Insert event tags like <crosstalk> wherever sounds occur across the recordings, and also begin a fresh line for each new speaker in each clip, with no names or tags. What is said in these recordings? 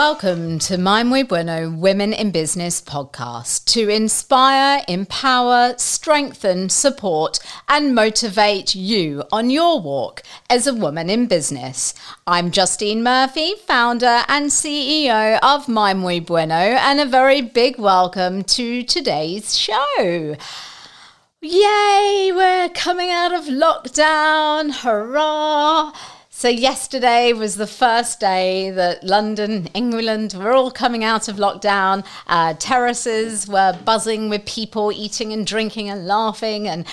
Welcome to My Muy Bueno Women in Business podcast to inspire, empower, strengthen, support, and motivate you on your walk as a woman in business. I'm Justine Murphy, founder and CEO of My Muy Bueno, and a very big welcome to today's show. Yay, we're coming out of lockdown. Hurrah! So, yesterday was the first day that London, England were all coming out of lockdown. Uh, terraces were buzzing with people eating and drinking and laughing, and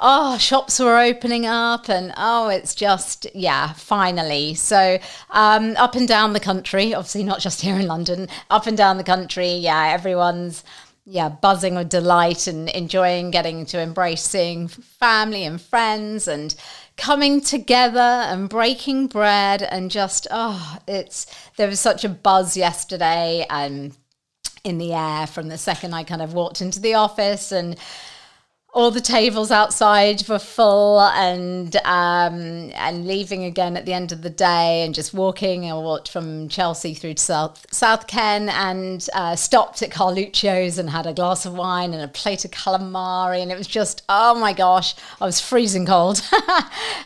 oh, shops were opening up, and oh, it's just, yeah, finally. So, um, up and down the country, obviously not just here in London, up and down the country, yeah, everyone's yeah, buzzing with delight and enjoying getting to embrace seeing family and friends and coming together and breaking bread and just oh it's there was such a buzz yesterday and in the air from the second I kind of walked into the office and all the tables outside were full and um, and leaving again at the end of the day and just walking. I walked from Chelsea through to South South Ken and uh, stopped at Carluccio's and had a glass of wine and a plate of calamari and it was just oh my gosh I was freezing cold, <laughs>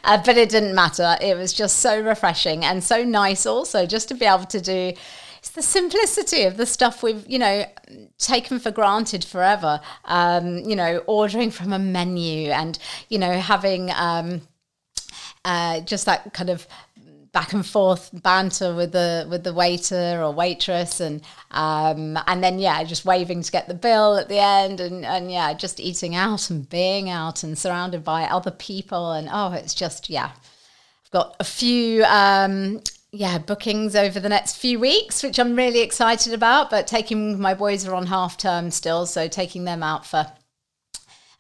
uh, but it didn't matter. It was just so refreshing and so nice also just to be able to do it's the simplicity of the stuff we've you know taken for granted forever. Um, you know ordering from a menu and you know having um, uh, just that kind of back and forth banter with the with the waiter or waitress and um, and then yeah just waving to get the bill at the end and and yeah just eating out and being out and surrounded by other people. And oh it's just yeah I've got a few um, yeah, bookings over the next few weeks, which I'm really excited about. But taking my boys are on half term still, so taking them out for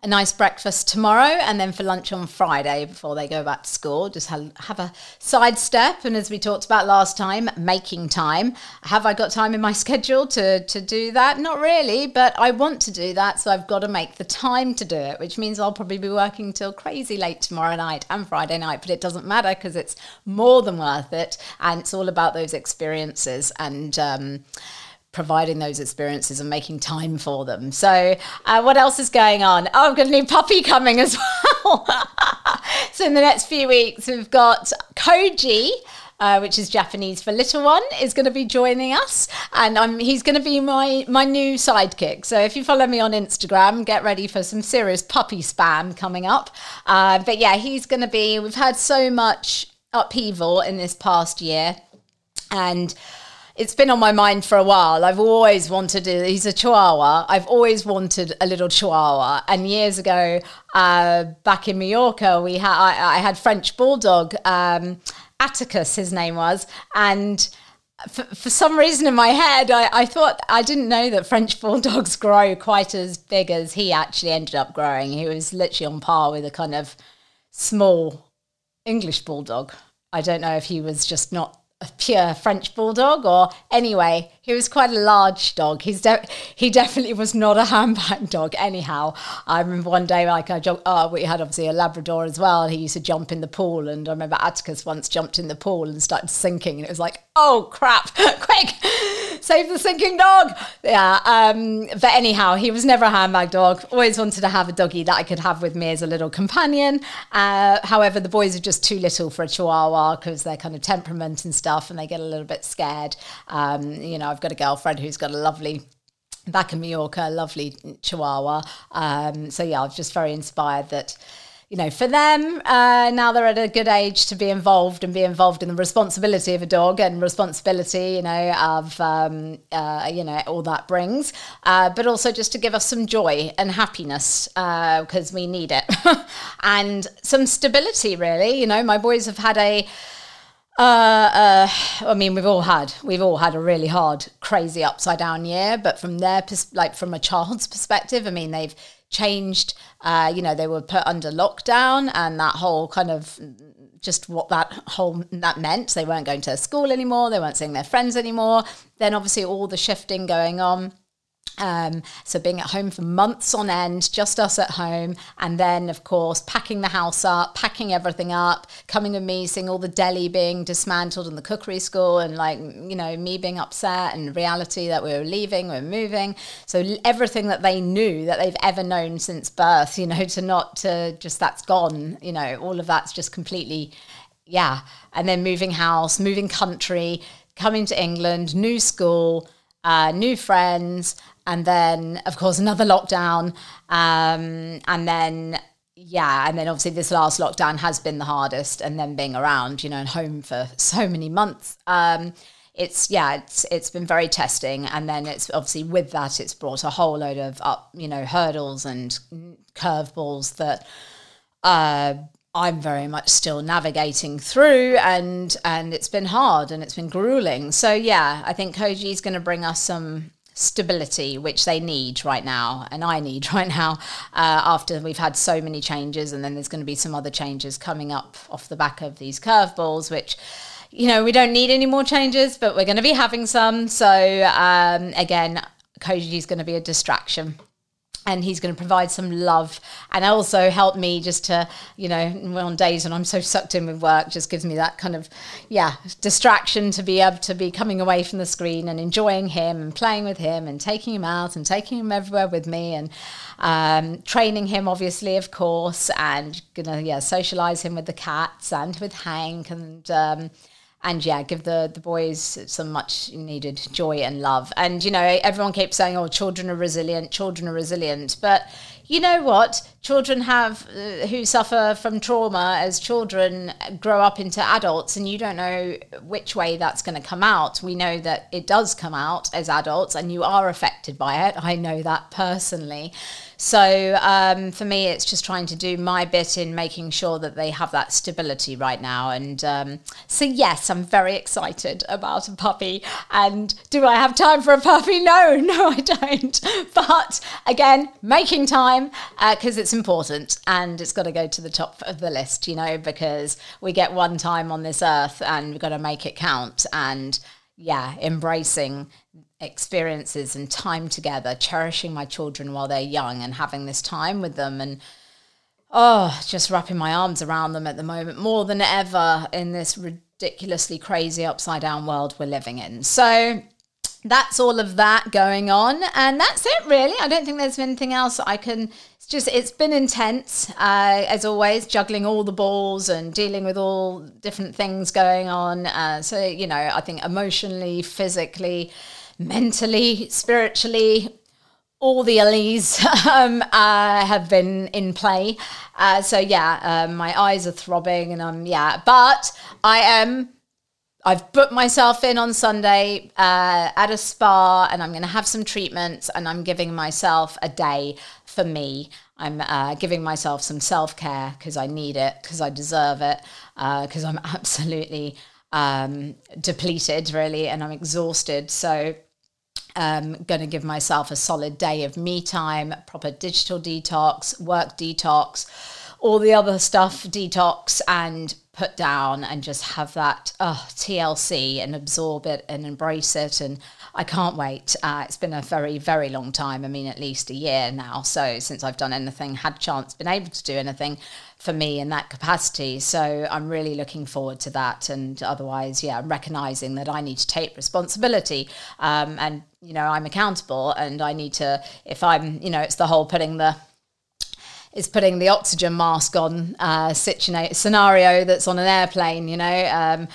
a nice breakfast tomorrow and then for lunch on Friday before they go back to school. Just have, have a sidestep. And as we talked about last time, making time. Have I got time in my <laughs> schedule to, to do that? Not really, but I want to do that. So I've got to make the time to do it, which means I'll probably be working till crazy late tomorrow night and Friday night. But it doesn't matter because it's more than worth it. And it's all about those experiences. And, um, providing those experiences and making time for them. So, uh, what else is going on? Oh, I've got a new puppy coming as <laughs> well. so, in the next few weeks, we've got Koji. Uh, which is Japanese for little one, is going to be joining us, and I'm, he's going to be my my new sidekick. So if you follow me on Instagram, get ready for some serious puppy spam coming up. Uh, but yeah, he's going to be. We've had so much upheaval in this past year, and it's been on my mind for a while. I've always wanted to, he's a chihuahua. I've always wanted a little chihuahua. And years ago, uh, back in Mallorca, we had I, I had French bulldog, um, Atticus, his name was, and for, for some reason in my head, I, I thought I didn't know that French bulldogs grow quite as big as he actually ended up growing. He was literally on par with a kind of small English bulldog. I don't know if he was just not a pure French bulldog, or anyway, he was quite a large dog. He's de- he definitely was not a handbag dog. Anyhow, I remember one day, like I jumped, oh, we had obviously a Labrador as well. He used to jump in the pool, and I remember Atticus once jumped in the pool and started sinking, and it was like, oh crap, <laughs> quick, save the sinking dog. Yeah. Um, but anyhow, he was never a handbag dog. Always wanted to have a doggy that I could have with me as a little companion. Uh, however, the boys are just too little for a Chihuahua because they're kind of temperament and stuff, and they get a little bit scared. Um, you know, I've got a girlfriend who's got a lovely back in Mallorca, lovely Chihuahua. Um, so yeah, I was just very inspired that you know, for them, uh, now they're at a good age to be involved and be involved in the responsibility of a dog and responsibility, you know, of, um, uh, you know, all that brings, uh, but also just to give us some joy and happiness because uh, we need it <laughs> and some stability, really. You know, my boys have had a, uh, uh, I mean, we've all had we've all had a really hard, crazy upside down year. But from their pers- like from a child's <laughs> perspective, I mean, they've changed. Uh, you know, they were put under lockdown, and that whole kind of just what that whole that meant. They weren't going to school anymore. They weren't seeing their friends anymore. Then obviously all the shifting going on. Um, so being at home for months on end, just us at home, and then of course packing the house up, packing everything up, coming with me, seeing all the deli being dismantled and the cookery school, and like you know me being upset and reality that we were leaving, we are moving. So everything that they knew that they've ever known since birth, you know, <laughs> to not to just that's gone, you know, all of that's just completely, yeah. And then moving house, moving country, coming to England, new school. Uh, new friends, and then of course another lockdown, um, and then yeah, and then obviously this last lockdown has been the hardest, and then being around, you know, and home for so many months. Um, it's yeah, it's it's been very testing, and then it's obviously with that, it's brought a whole load of up, you know, hurdles and curveballs that uh, I'm very much still navigating through, and and it's been hard and it's been grueling. So yeah, I think Koji is going to bring us some stability, which they need right now, and I need <laughs> right now uh, after we've had so many changes, and then there's going to be some other changes coming up off the back of these curveballs, which you know we don't need any more changes, but we're going to be having some. So um, again, Koji is going to be a distraction and he's going to provide some love and also help me just to you know on days when i'm so sucked in with work just gives me that kind of yeah distraction to be able to be coming away from the screen and enjoying him and playing with him and taking him out and taking him everywhere with me and um, training him obviously of course and gonna yeah socialize him with the cats and with hank and um, and yeah, give the the boys some much needed joy and love. And you know, everyone keeps saying, "Oh, children are resilient. Children are resilient," but you know what? Children have uh, who suffer from trauma as children grow up into adults, and you don't know which way that's going to come out. We know that it does come out as adults, and you are affected by it. I know that personally. So um, for me, it's just trying to do my bit in making sure that they have that stability right now. And um, so, yes, I'm very excited about a puppy. And do I have time for a puppy? No, <laughs> no, I don't. But again, making time because uh, it's important and it's got to go to the top of the list, you know, because we get one time on this earth and we've got to make it count. And yeah, embracing experiences and time together, cherishing my children while they're young and having this time with them and oh, just wrapping my arms around them at the moment more than ever in this ridiculously crazy upside down world we're living in. So that's all of that going on and that's it really. I don't think there's anything else I can it's just it's been intense uh, as always juggling all the balls and dealing with all different things going on uh, so you know i think emotionally physically mentally, spiritually, all the Ellies <laughs> um, uh, have been in play. Uh, so yeah, um, my eyes are throbbing, and I'm yeah, but I am. I've booked myself in on Sunday uh, at a spa, and I'm going to have some treatments, and I'm giving myself a day for me. I'm uh, giving myself some self care because I need it, because I deserve it, because uh, I'm <laughs> absolutely um, depleted, really, and I'm exhausted. So um, going to give myself a solid day of me time, proper digital detox, work detox, all the other stuff detox, and put down and just have that uh, TLC and absorb it and embrace it. And I can't wait. Uh, it's been a very, very long time. I mean, at least a year now. So since I've done anything, had chance, been able to do anything for me in that capacity. So I'm really looking forward to that. And otherwise, yeah, I'm recognizing that I need to take responsibility um, and, you know, I'm accountable and I need to, if I'm, you know, it's the whole putting the, is putting the oxygen mask on uh, scenario that's on an airplane, you know. Um,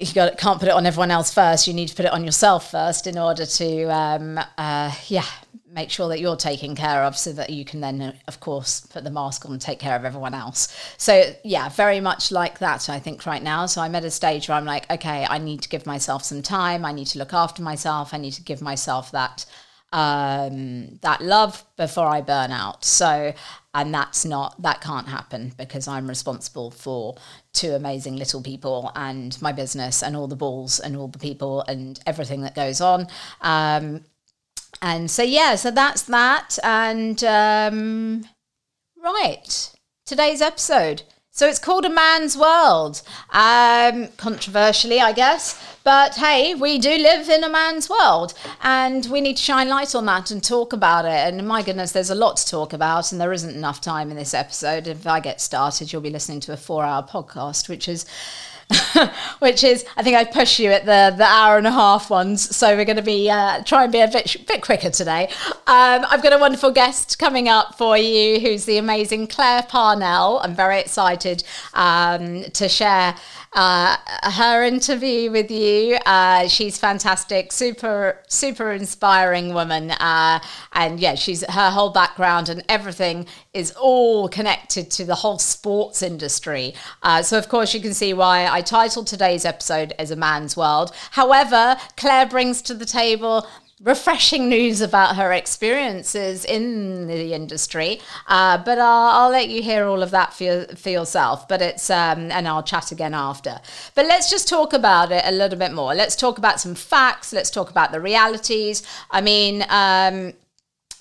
you got, can't put it on everyone else first. You need to put it on yourself first in order to, um, uh, yeah, make sure that you're taken care of so that you can then, of course, put the mask on and take care of everyone else. So, yeah, very much like that, I think, right now. So, I'm at a stage where I'm like, okay, I need to give myself some time. I need to look after myself. I need to give myself that. Um, that love before I burn out. So, and that's not that can't happen because I'm responsible for two amazing little people and my business and all the balls and all the people and everything that goes on. Um, and so yeah, so that's that. And um, right, today's episode. So it's called A Man's World. Um, controversially, I guess. But hey, we do live in a man's world and we need to shine light on that and talk about it. And my goodness, there's a lot to talk about, and there isn't enough time in this episode. If I get started, you'll be listening to a four hour podcast, which is <laughs> which is I think I push you at the the hour and a half ones. So we're going to be uh, try and be a bit bit quicker today. Um, I've got a wonderful guest coming up for you, who's the amazing Claire Parnell. I'm very excited um, to share uh, her interview with you. Uh, she's fantastic, super, super inspiring woman. Uh, and yeah, she's her whole background and everything is all connected to the whole sports industry. Uh, so, of course, you can see why I titled today's episode as A Man's World. However, Claire brings to the table refreshing news about her experiences in the industry. Uh, but I'll, I'll, let you hear all of that for, your, for yourself. But it's um, and I'll chat again after. But let's just talk about it a little bit more. Let's talk about some facts. Let's talk about the realities. I mean, um,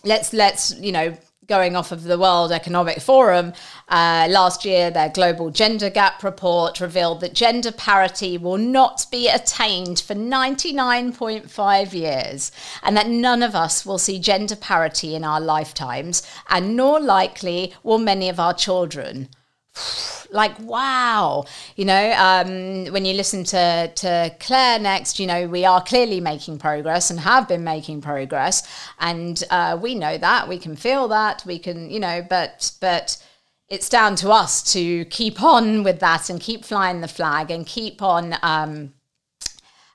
let's let's you know going off of the World Economic Forum, uh, last year their global gender gap report revealed that gender parity will not be attained for 99.5 years, and that none of us will see gender parity in our lifetimes, and nor likely will many of our children like wow you know um, when you listen to to claire next you know we are clearly making progress and have been making progress. And uh, we know that we can feel that we can you know but but it's down to us to keep on with that and keep flying the flag and keep on um,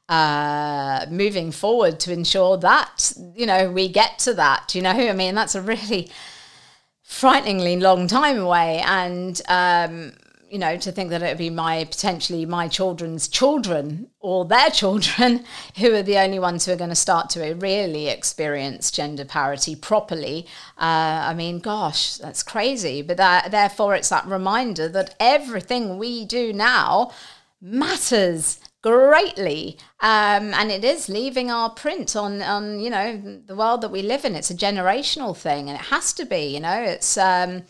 uh, moving forward to ensure that you know we get to that you know? I mean that's a really frighteningly long time away and um, you know, to think that it would be my potentially my children's children or their children <laughs> who are the only ones who are going to start to really experience gender parity properly. Uh, I mean, gosh, that's crazy. But that, therefore, it's that reminder that everything we do now matters greatly um, and it is leaving our print on on you know the world that we live in. It's a generational thing and it has to be you know it's um,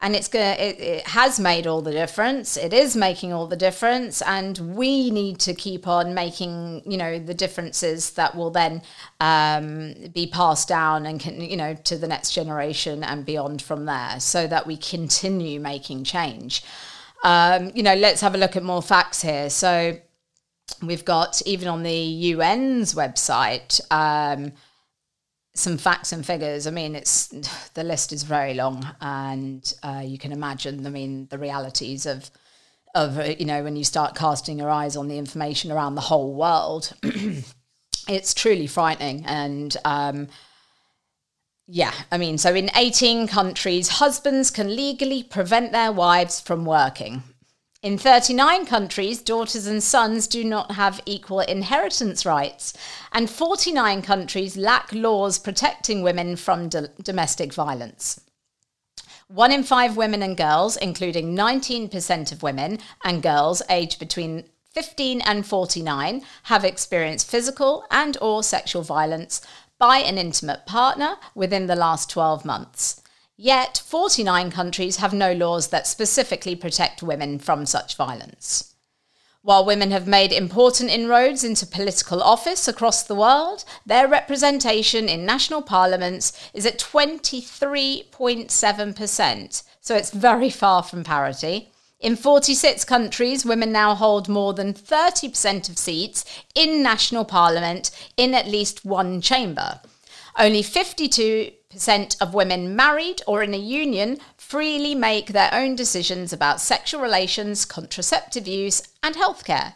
and it's gonna it, it, has made all the difference. It is making all the difference and we need to keep on making you know the differences that will then um, be passed down and can you know to the next generation and beyond from there so that we continue making change. Um, you know let's have a look at more facts here. So we've got even on the UN's website um, some facts and figures. I mean, it's <sighs> the list is very long, and uh, you can imagine. I mean, the realities of of uh, you know when you start casting your eyes on the information around the whole world, <clears throat> it's truly frightening. And um, yeah, I mean, so in 18 countries, husbands can legally prevent their wives from working. In 39 countries, daughters and sons do not have equal inheritance rights, and 49 countries lack laws protecting women from do- domestic violence. One in five women and girls, including 19% of women and girls aged between 15 and 49, have experienced physical and or sexual violence by an intimate partner within the last 12 months. Yet, 49 countries have no laws that specifically protect women from such violence. While women have made important inroads into political office across the world, their representation in national parliaments is at 23.7%, so it's very far from parity. In 46 countries, women now hold more than 30% of seats in national parliament in at least one chamber. Only 52 percent of women married or in a union freely make their own decisions about sexual relations, contraceptive use, and healthcare.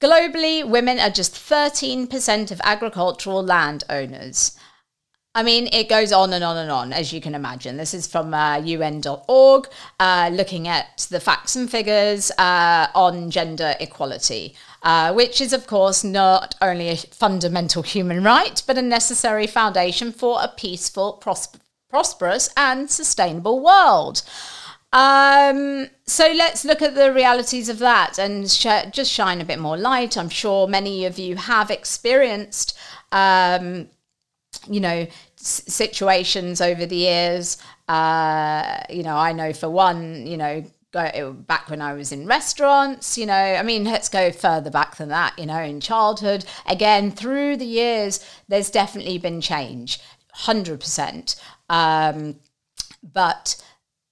Globally, women are just 13% of agricultural land owners. I mean, it goes on and on and on, as you can imagine. This is from uh, UN.org, uh, looking at the facts and figures uh, on gender equality uh, which is, of course, not only a fundamental human right, but a necessary foundation for a peaceful, pros- prosperous, and sustainable world. Um, so let's look at the realities of that and sh- just shine a bit more light. I'm sure many of you have experienced, um, you know, s- situations over the years. Uh, you know, I know for one, you know, go back when I was in restaurants, you know, I mean, let's go further back than that, you know, in childhood. Again, through the years, there's definitely been change, 100%. Um, but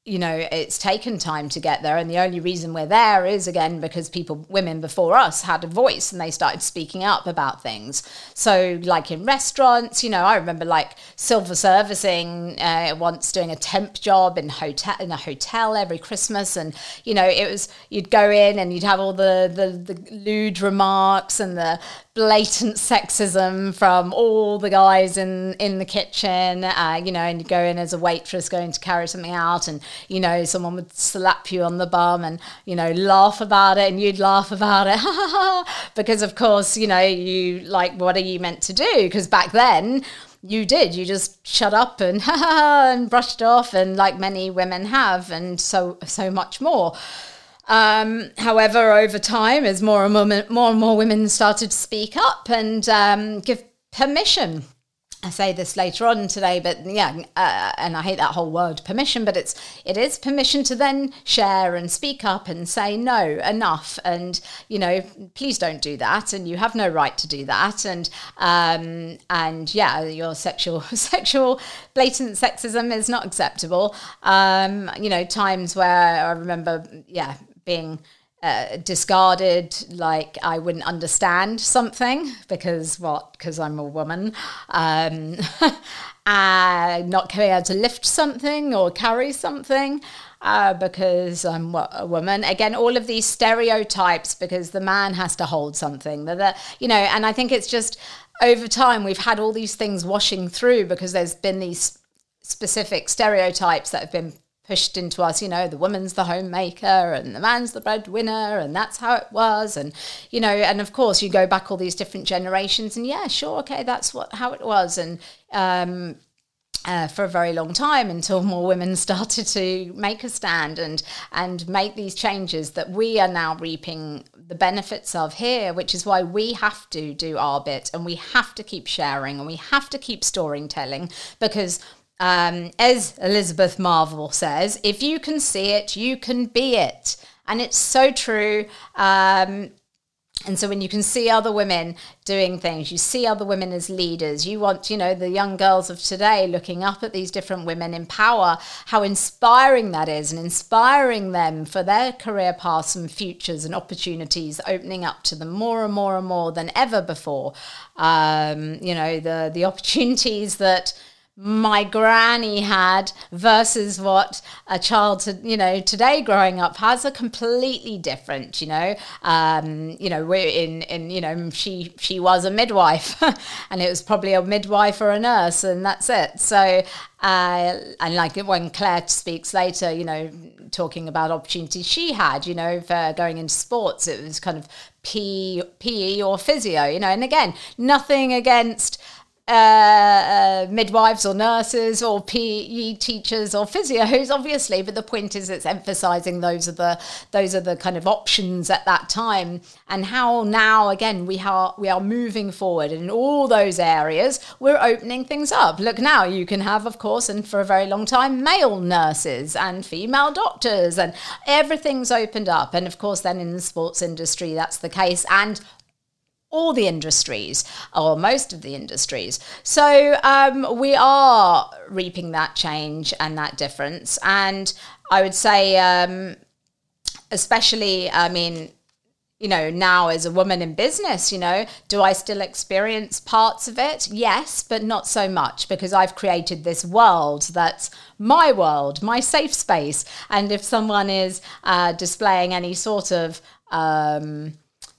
you know it's taken time to get there and the only reason we're there is again because people women before us had a voice and they started speaking up about things. So like in restaurants you know i remember like silver servicing uh, once doing a temp job in hotel in a hotel every christmas and you know it was you'd go in and you'd have all the the, the lewd remarks and the blatant sexism from all the guys in in the kitchen uh, you know and you go in as a waitress going to carry something out and you know someone would slap you on the bum and you know laugh about it and you'd laugh about it. <laughs> Because of course you know you like what are you meant to do? Because back then you did. You just shut up and <laughs> and brushed off and like many women have and so so much more um, however, over time, as more and more, more and more women started to speak up and um, give permission. I say this later on today, but yeah, uh, and I hate that whole word permission, but it's it is permission to then share and speak up and say no, enough, and you know, please don't do that, and you have no right to do that, and um, and yeah, your sexual <laughs> sexual blatant sexism is not acceptable. Um, you know, times where I remember, yeah, being uh, discarded, like I wouldn't understand something because what? Because I'm a woman. Um, <laughs> uh, not being able to lift something or carry something. Uh, because I'm a woman. Again, all of these stereotypes because the man has to hold something. That, you know, and I think it's just over time we've had all these things washing through because there's been these specific stereotypes that have been pushed into us, you know, the woman's the homemaker and the man's the breadwinner, and that's how it was. And, you know, and of course, you go back all these different generations, and yeah, sure, okay, that's what how it was. And, um, uh, for a very long time until more women <laughs> started to make a stand and and make these changes that we are now reaping the benefits of here, which is why we have to do our bit and we have to keep sharing and we have to keep storytelling because um, as Elizabeth Marvel says, if you can see it, you can be it. And it's so true. Um, and so when you can see other women doing things, you see other women as leaders, you want, you know, the young girls of today looking up at these different women in power, how inspiring that is and inspiring them for their career paths and futures and opportunities opening up to them more and more and more than ever before. Um, you know, the the opportunities that my granny had versus what a child to, you know today growing up has are completely different you know? Um, you know we're in in you know she she was a midwife <laughs> and it was probably a midwife or a nurse and that's it. So uh, and like when Claire speaks later, you know, talking about opportunities she had, you know, for going into sports, it was kind of P, PE or physio, you know, and again, nothing against uh, uh, midwives or nurses or PE teachers or physios, obviously. But the point is, it's emphasising those are the those are the kind of options at that time, and how now again we are we are moving forward in all those areas. We're opening things up. Look now, you can have, of course, and for a very long time, male nurses and female doctors, and everything's opened up. And of course, then in the sports industry, that's the case, and all the industries or most of the industries. So um, we are reaping that change and that difference. And I would say, um, especially, I mean, you know, now as a woman in business, you know, do I still experience parts of it? Yes, but not so much because I've created this world that's my world, my safe space. And if someone is uh, displaying any sort of, um,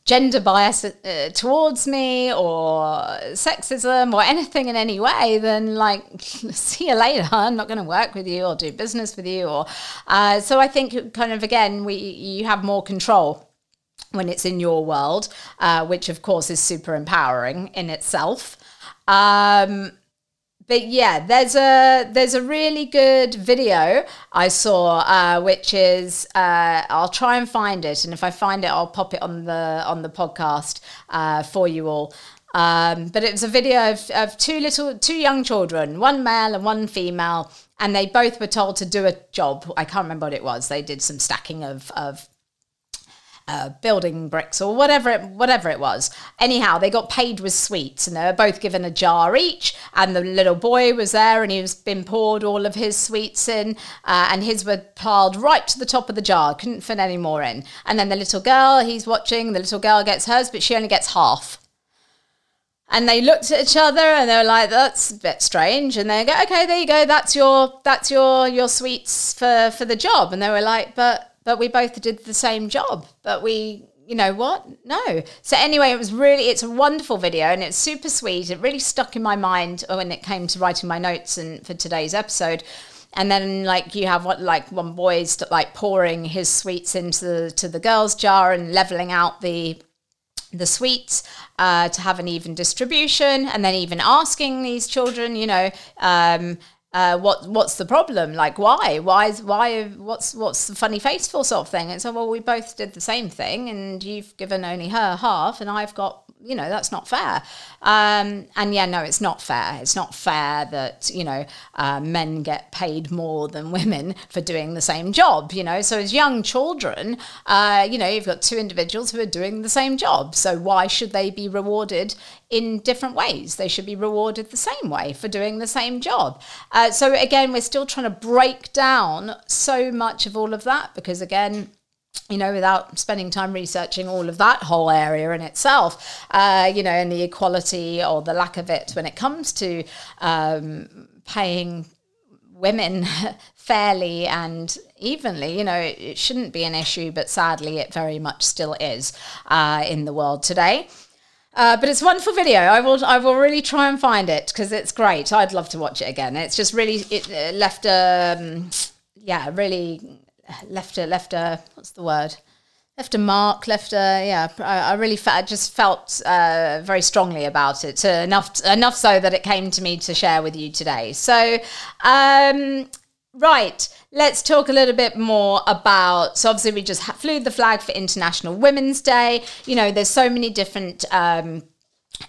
gender bias uh, towards me or sexism or anything in any way, then like, <laughs> see you later. I'm not going to work with you or do business with you. Or uh, so I think kind of again, we you have more control when it's in your world, uh, which of course is super empowering in itself. Um, but yeah, there's a there's a really good video I saw, uh, which is uh, I'll try and find it, and if I find it, I'll pop it on the on the podcast uh, for you all. Um, but it was a video of, of two little, two young children, one male and one female, and they both were told to do a job. I can't remember what it was. They did some stacking of, of building bricks or whatever it, whatever it was. Anyhow, they got paid with sweets and they were both given a jar each. And the little boy was there and he was been poured all of his sweets in, uh, and his were piled right to the top of the jar. Couldn't fit any more in. And then the little girl, he's watching. The little girl gets hers, but she only gets half. And they looked at each other and they were like, "That's a bit strange." And they go, "Okay, there you go. That's your that's your your sweets for for the job." And they were like, "But." But we both did the same job. But we, you know what? No. So anyway, it was really, it's a wonderful video and it's super sweet. It really stuck in my mind when it came to writing my notes and for today's episode. And then like you have what like one boy's like pouring his sweets into the, to the girls' jar and leveling out the the sweets uh, to have an even distribution, and then even asking these children, you know, um, uh, what what's the problem? Like why? Why is why what's what's the funny face for sort of thing? And so well we both did the same thing and you've given only her half and I've got you know that's not fair. Um, and yeah no it's not fair. It's not fair that you know uh, men get paid more than <laughs> women for doing the same job you know? So as young children uh, you know you've got two individuals who are doing the same job. So why should they be rewarded in different ways? They should be rewarded the same way for doing the same job. Uh, so again we're still trying to break down so much of all of that because again you know, without spending time researching all of that whole area in itself, uh, you know, and the equality or the lack of it when it comes to um, paying women <laughs> fairly and evenly. You know, it, it, shouldn't be an issue, but sadly, it very much still is uh, in the world today. Uh, but it's a wonderful video. I will, I will really try and find it because it's great. I'd love to watch it again. It's just really, it uh, left a, um, yeah, really left a left a what's the word? Left a mark left a yeah i, I really fe- just felt uh, very strongly about it enough enough so that it came to me to share with you today. So um, right let's talk a little bit more about so obviously we just flew the flag for international women's day. You know there's so many different um,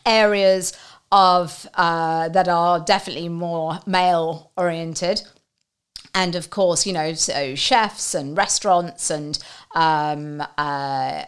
areas of uh, that are definitely more male oriented and of course, you know, so chefs and restaurants and, um, uh,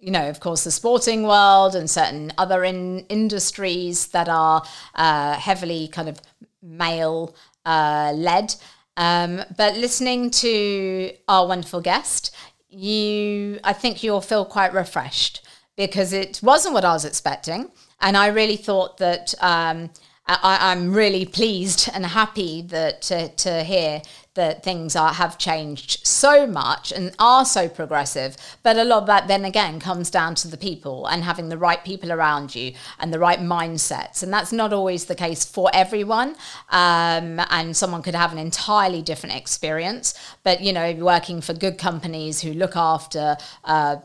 you know, of course, the sporting world and certain other in- industries that are uh, heavily kind of male uh, led. Um, but listening to our wonderful guest, you, I think you'll feel quite refreshed because it wasn't what I was expecting. And I really thought that um, I, am really pleased and happy that to, to hear that things are have changed so much and are so progressive. But a lot of that then again comes down to the people and having the right people around you and the right mindsets. And that's not always the case for everyone. Um, and someone could have an entirely different experience. But you know, working for good companies who look after uh,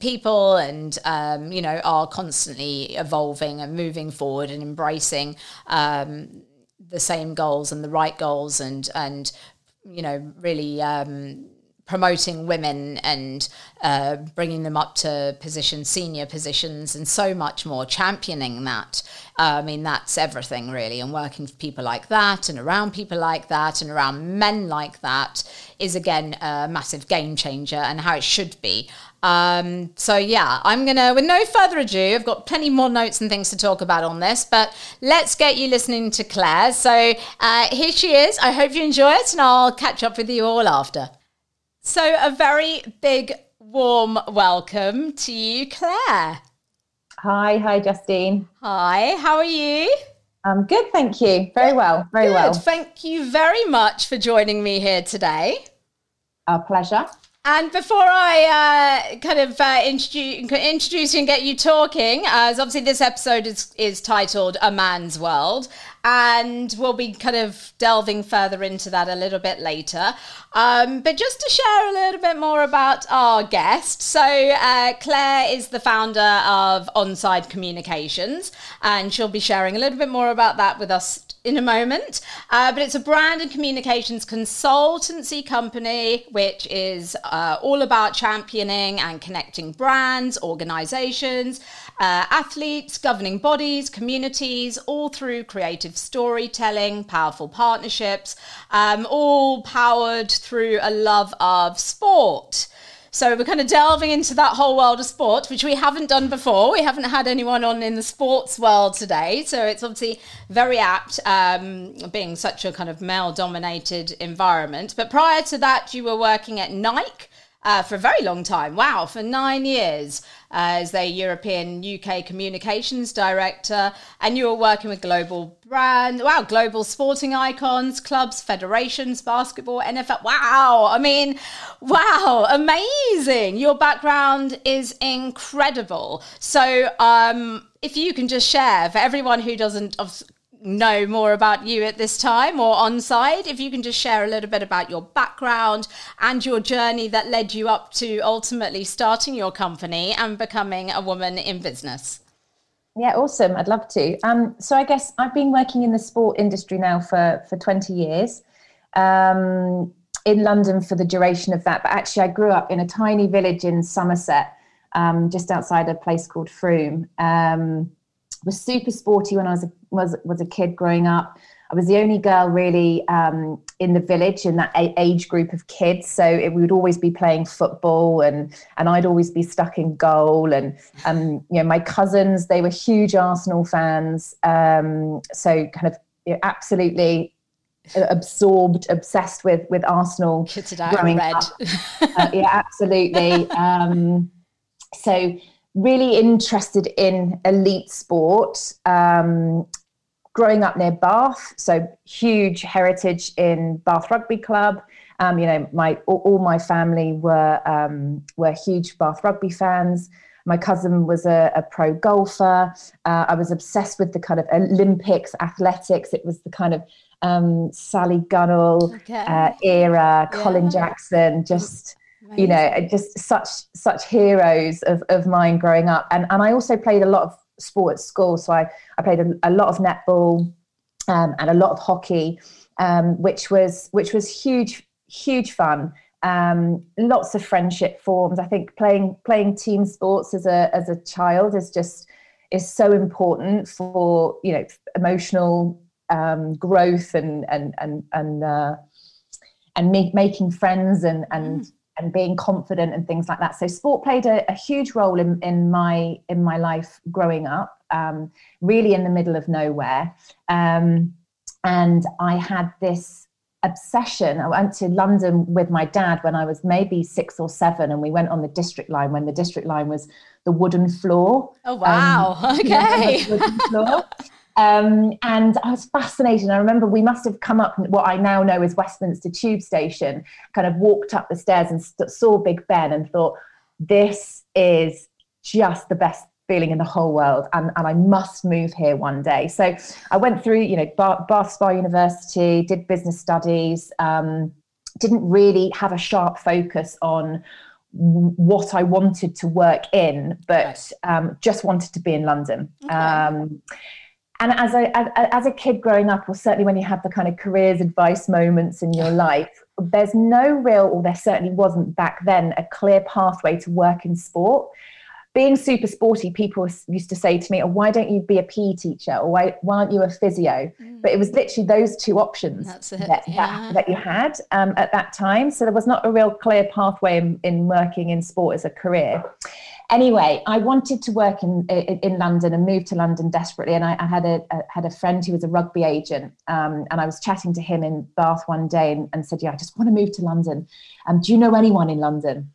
people and um, you know are constantly evolving and moving forward and embracing. Um, the same goals and the right goals and and you know, really um, promoting women and uh, bringing them up to positions, senior positions, and so much more, championing that. Uh, I mean, that's everything really. And working for people like that and around people like that and around men like that is again a massive game changer and how it should be. Um, so yeah, I'm gonna, with no further ado, I've got plenty more notes and things to talk about on this, but let's get you listening to Claire. So uh, here she is. I hope you enjoy it, and I'll catch up with you all after. So a very big, warm welcome to you, Claire.
Hi, hi, Justine.
Hi, how are you?
I'm good, thank you. Very well, very good. well.
Thank you very much for joining me here today.
Our pleasure.
And before I uh, kind of uh, introduce, introduce you and get you talking, uh, as obviously this episode is, is titled A Man's World, and we'll be kind of delving further into that a little bit later. Um, but just to share a little bit more about our guest. So, uh, Claire is the founder of OnSide Communications, and she'll be sharing a little bit more about that with us in a moment. Uh, but it's a brand and communications consultancy company, which is uh, all about championing and connecting brands, organizations, uh, athletes, governing bodies, communities, all through creative storytelling, powerful partnerships, um, all powered through a love of sport. So we're kind of delving into that whole world of sport, which we haven't done before. We haven't had anyone on in the sports world today. So it's obviously very apt, um, being such a kind of male dominated environment. But prior to that, you were working at Nike uh, for a very long time. Wow, for nine years as their European UK communications director, and you were working with global brand, wow, global sporting icons, clubs, federations, basketball, NFL. Wow, I mean, wow, amazing! Your background is incredible. So, um, if you can just share for everyone who doesn't know more about you at this time or OnSide, if you can just share a little bit about your background and your journey that led you up to ultimately starting your company and becoming a woman in business.
Yeah, awesome. I'd love to. Um, so I guess I've been working in the sport industry now for for 20 years. Um, in London for the duration of that, but actually I grew up in a tiny village in Somerset, um, just outside a place called Frome. Was super sporty when I was a, was was a kid growing up. I was the only girl really um, in the village in that age group of kids, so it, we would always be playing football, and and I'd always be stuck in goal. And um, you know, my cousins they were huge Arsenal fans, um, so kind of you know, absolutely absorbed, obsessed with with Arsenal.
Kitted out red. Up.
uh, yeah, absolutely. <laughs> Um, so really interested in elite sport. Um, growing up near Bath, so huge heritage in Bath Rugby Club. Um, you know, my all, all my family were um, were huge Bath Rugby fans. My cousin was a, a pro golfer. Uh, I was obsessed with the kind of Olympics, athletics. It was the kind of um, Sally Gunnell okay. uh, era, yeah. Colin Jackson, just Amazing. you know, just such such heroes of, of mine growing up. And and I also played a lot of sport at school. So I, I played a, a lot of netball um, and a lot of hockey, um, which was which was huge huge fun. Um, lots of friendship forms. I think playing playing team sports as a as a child is just is so important for you know emotional um, growth and and and and uh, and make, making friends and and mm and being confident and things like that. So sport played a, a huge role in, in my in my life growing up, um, really in the middle of nowhere. Um, and I had this obsession. I went to London with my dad when I was maybe six or seven, and we went on the district line when the district line was the wooden floor.
Oh wow! Um, okay. <laughs>
Um, and I was fascinated. I remember we must have come up what I now know as Westminster Tube Station, kind of walked up the stairs and st- saw Big Ben and thought, this is just the best feeling in the whole world and, and I must move here one day. So I went through, you know, Bath, Bath Spa University, did business studies, um, didn't really have a sharp focus on what I wanted to work in, but um, just wanted to be in London. Okay. Um, and as a as a kid growing up, or certainly when you have the kind of careers advice moments in your life, there's no real, or there certainly wasn't back then, a clear pathway to work in sport. Being super sporty, people used to say to me, "Oh, why don't you be a PE teacher, or why, why aren't you a physio?" Mm. But it was literally those two options that, yeah. that, that, you had um, at that time. So there was not a real clear pathway in, in working in sport as a career anyway, I wanted to work in, in, in London and moved to London desperately. And I, I had a, a, had a friend who was a rugby agent, um, and I was chatting to him in Bath one day and, and said, "Yeah, I just want to move to London. Um, do you know anyone in London?"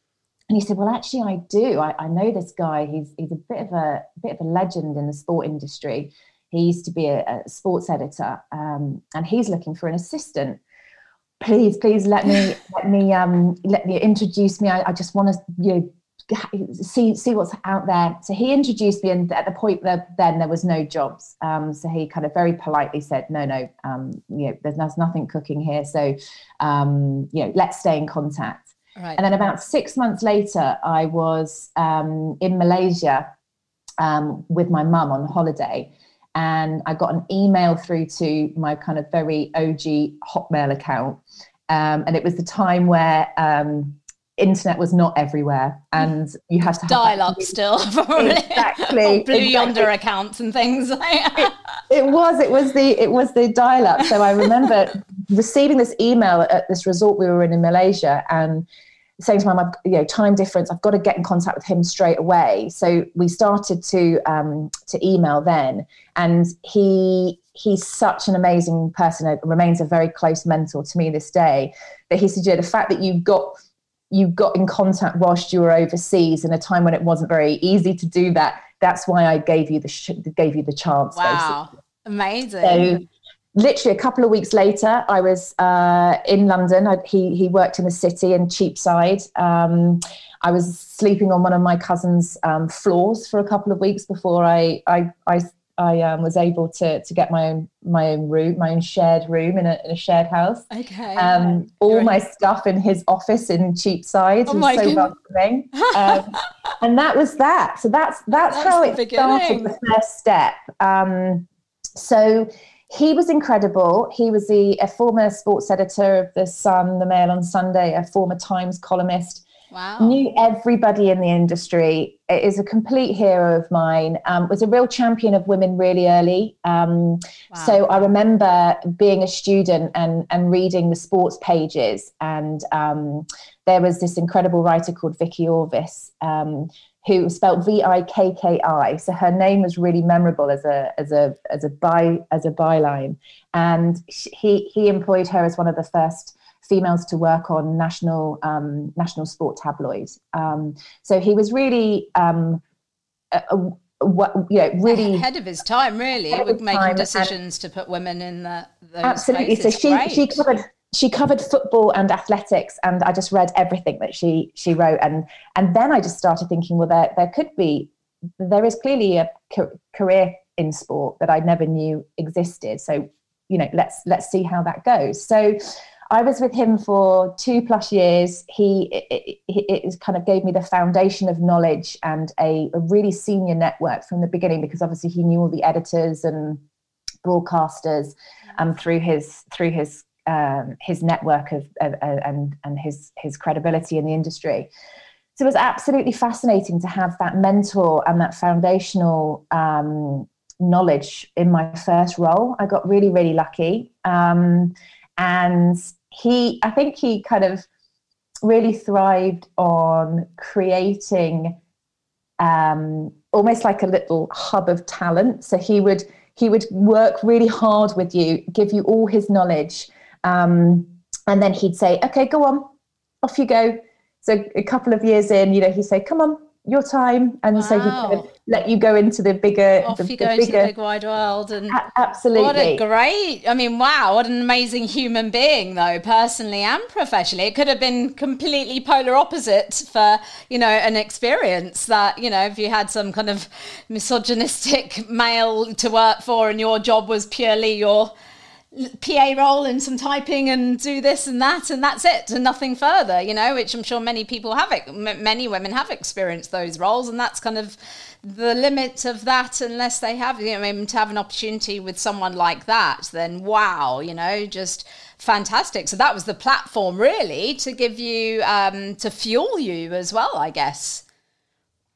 And he said, "Well, actually, I do. I, I know this guy. He's he's a bit of a, a bit of a legend in the sport industry. He used to be a, a sports editor, um, and he's looking for an assistant." please please let me let me um let me introduce me i, I just want to you know see see what's out there. So he introduced me, and at the point that then there was no jobs. Um, so he kind of very politely said, "No, no, um, you know, there's, there's nothing cooking here. So, um, you know, let's stay in contact." Right. And then about six months later, I was um, in Malaysia um, with my mum on holiday, and I got an email through to my kind of very OG Hotmail account. Um, and it was the time where um, internet was not everywhere and you had to
dial up still <laughs> probably
exactly
blue exactly. yonder accounts and things <laughs>
it, it, was it was the it was the dial up so i remember <laughs> receiving this email at this resort we were in in malaysia and saying to my mum, you know, time difference, I've got to get in contact with him straight away. So we started to um, to email then, and he he's such an amazing person. It remains a very close mentor to me this day. But he said, yeah, the fact that you've got you got in contact whilst you were overseas in a time when it wasn't very easy to do that. That's why I gave you the sh- gave you the chance.
Wow, basically. amazing.
So literally a couple of weeks later, I was uh, in London. I, he he worked in the city in Cheapside. Um, I was sleeping on one of my cousin's um, floors for a couple of weeks before I I I, I um, was able to to get my own my own room, my own shared room in a, in a shared house.
Okay.
Um, all You're my stuff in his office in Cheapside. Oh was so welcoming. um, <laughs> and that was that. So that's that's, that's how it beginning. started. The first step. Um, so he was incredible. He was the a former sports editor of the Sun, the Mail on Sunday, a former Times columnist.
Wow.
Knew everybody in the industry. It is a complete hero of mine. Um, was a real champion of women really early. Um, wow. So I remember being a student and and reading the sports pages, and um, there was this incredible writer called Vikki Orvice, um, who spelled V I K K I. So her name was really memorable as a as a as a by as a byline, and he he employed her as one of the first females to work on national um, national sport tabloids. Um, so he was really. Um, a, a, what you know really
ahead of his time really with making decisions to put women in the
absolutely
so
she
Great.
she covered she covered football and athletics and i just read everything that she she wrote and and then i just started thinking well there there could be there is clearly a career in sport that i never knew existed so you know let's let's see how that goes so i was with him for two plus years he it, it, it kind of gave me the foundation of knowledge and a, a really senior network from the beginning because obviously he knew all the editors and broadcasters um, through his through his um, his network of, of, of, and and his his credibility in the industry. So it was absolutely fascinating to have that mentor and that foundational um, knowledge in my first role. I got really really lucky, um, and he I think he kind of really thrived on creating um, almost like a little hub of talent. So he would he would work really hard with you, give you all his knowledge, um, and then he'd say, okay, go on, off you go. So a couple of years in, you know, he'd say, come on, your time. And wow. so he kind of let you go into the bigger,
off
the,
you go the into the big wide world. And
a- absolutely.
What a great, I mean, wow, what an amazing human being though, personally and professionally. It could have been completely polar opposite for, you know, an experience that, you know, if you had some kind of misogynistic <laughs> male to work for and your job was purely your, PA role and some typing and do this and that and that's it and nothing further, you know, which I'm sure many people have, it, many women have experienced those roles and that's kind of the limit of that unless they have, you know, to have an opportunity with someone like that, then wow, you know, just fantastic. So that was the platform really to give you, um, to fuel you as well, I guess.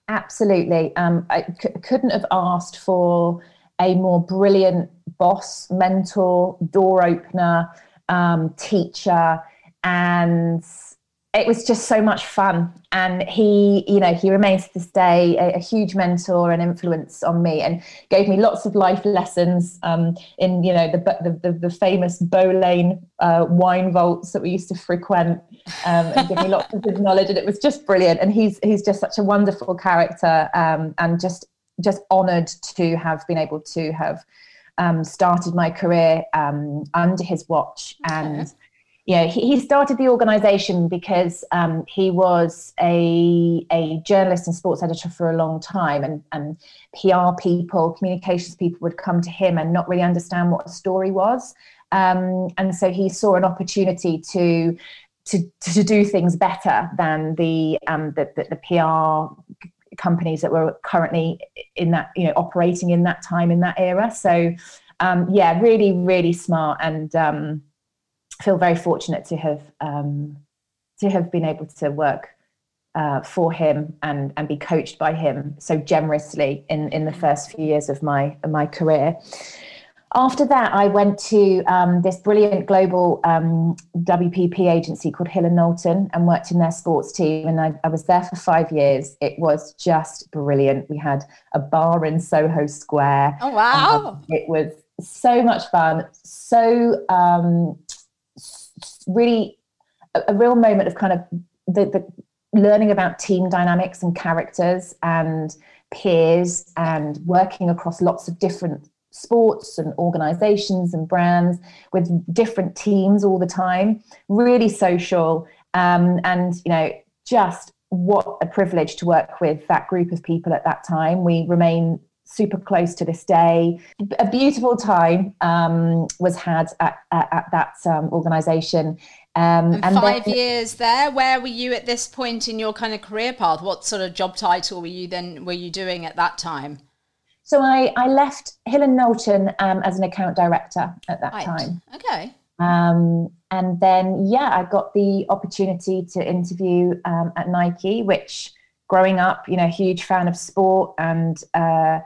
Absolutely. Um, I c- couldn't have asked for a more brilliant boss, mentor, door opener, um, teacher, and it was just so much fun. And he, you know, he remains to this day a, a huge mentor and influence on me, and gave me lots of life lessons um, in, you know, the the, the, the famous Bow Lane uh, wine vaults that we used to frequent, um, and give me lots of knowledge. And it was just brilliant. And he's he's just such a wonderful character, um, and just just honoured to have been able to have um, started my career um, under his watch. And yeah, he, he, started the organisation because um, he was a a journalist and sports editor for a long time, and and PR people, communications people would come to him and not really understand what a story was. Um, and so he saw an opportunity to to, to do things better than the, um, the, the, the PR companies that were currently in that you know operating in that time in that era. So um, yeah, really really smart and um, feel very fortunate to have um, to have been able to work uh, for him and and be coached by him so generously in in the first few years of my my career after that, I went to um, this brilliant global um, WPP agency called Hill and Knowlton and worked in their sports team. And I, I, was there for five years. It was just brilliant. We had a bar in Soho Square.
Oh, wow.
Um, it was so much fun. So, um, really, a, a, real moment of kind of the, the learning about team dynamics and characters and peers and working across lots of different sports and organizations and brands with different teams all the time really social um, and you know just what a privilege to work with that group of people at that time. We remain super close to this day. A beautiful time um, was had at, at, at that um, organization.
Um, and, and, five then, years there where were you at this point in your kind of career path? What sort of job title were you then were you doing at that time
so I, I left Hill and Knowlton um, as an account director at that right. time.
Okay.
Um, and then, yeah, I got the opportunity to interview um, at Nike, which growing up, you know, huge fan of sport and, uh,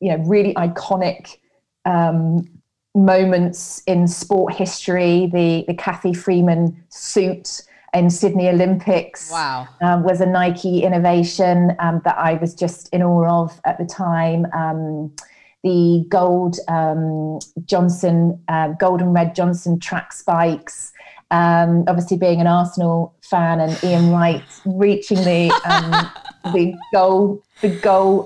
you know, really iconic um, moments in sport history. The, the Cathy Freeman suit in Sydney Olympics.
Wow.
Um, was a Nike innovation um, that I was just in awe of at the time. Um, the gold um, Johnson, uh, gold and red Johnson track spikes. Um, obviously, being an Arsenal fan and Ian Wright reaching the um, <laughs> the goal the goal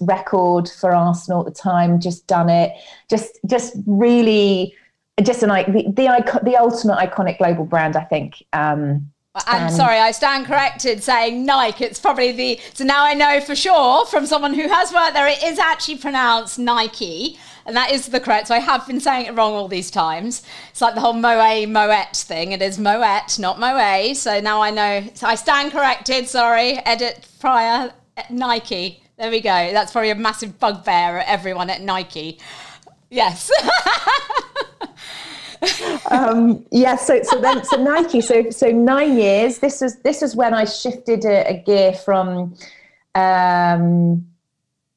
record for Arsenal at the time, just done it. Just just really just an the the, icon, the ultimate iconic global brand, I think. Um,
I'm sorry, I stand corrected saying Nike. It's probably the so now I know for sure from someone who has worked there. It is actually pronounced Nike, and that is the correct. So I have been saying it wrong all these times. It's like the whole Moe Moet thing. It is Moet, not Moe. So now I know. So I stand corrected. Sorry, edit prior Nike. There we go. That's probably a massive bugbear at everyone at Nike. Yes. <laughs> <laughs>
um, yeah, so so then so Nike, so so nine years. This was this was when I shifted a, a gear from, um,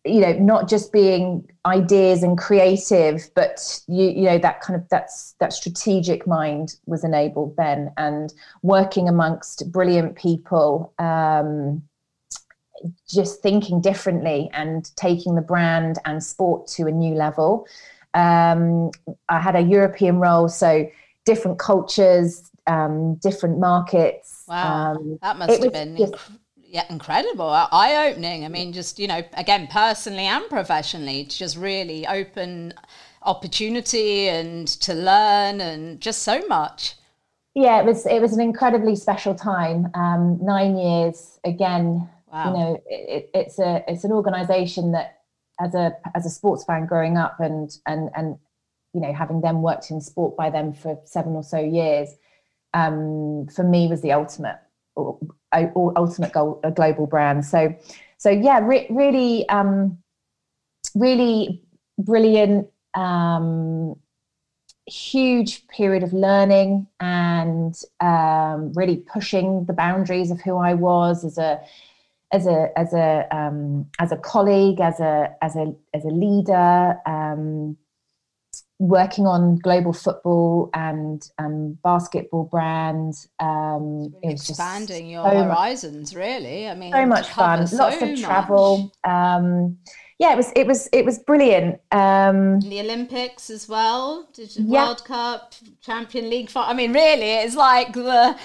you know, not just being ideas and creative, but you you know that kind of that's that strategic mind was enabled then, and working amongst brilliant people. Um, just thinking differently and taking the brand and sport to a new level. Um, I had a European role, so different cultures, um, different markets.
Wow, um, that must have been just, inc- yeah, incredible, eye opening. I mean, just you know, again, personally and professionally, to just really open opportunity and to learn and just so much.
Yeah, it was it was an incredibly special time. Um, nine years again. Wow. You know, it, it's a it's an organisation that as a as a sports fan growing up and and and you know having them worked in sport by them for seven or so years um, for me was the ultimate or, or ultimate goal, a global brand. So so yeah re- really um, really brilliant um, huge period of learning and um, really pushing the boundaries of who I was as a as a as a um, as a colleague, as a as a as a leader, um, working on global football and um, basketball brands. Um,
really expanding your so horizons, much, really. I mean,
so much fun, so lots of travel. Um, yeah, it was it was it was brilliant. Um,
the Olympics as well, yeah. World Cup, Champion League. I mean, really, it's like the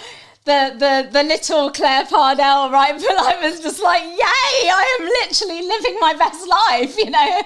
the the the little Claire Parnell, right? <laughs> But I was just like, yay! I am literally living my best life, you know. <laughs>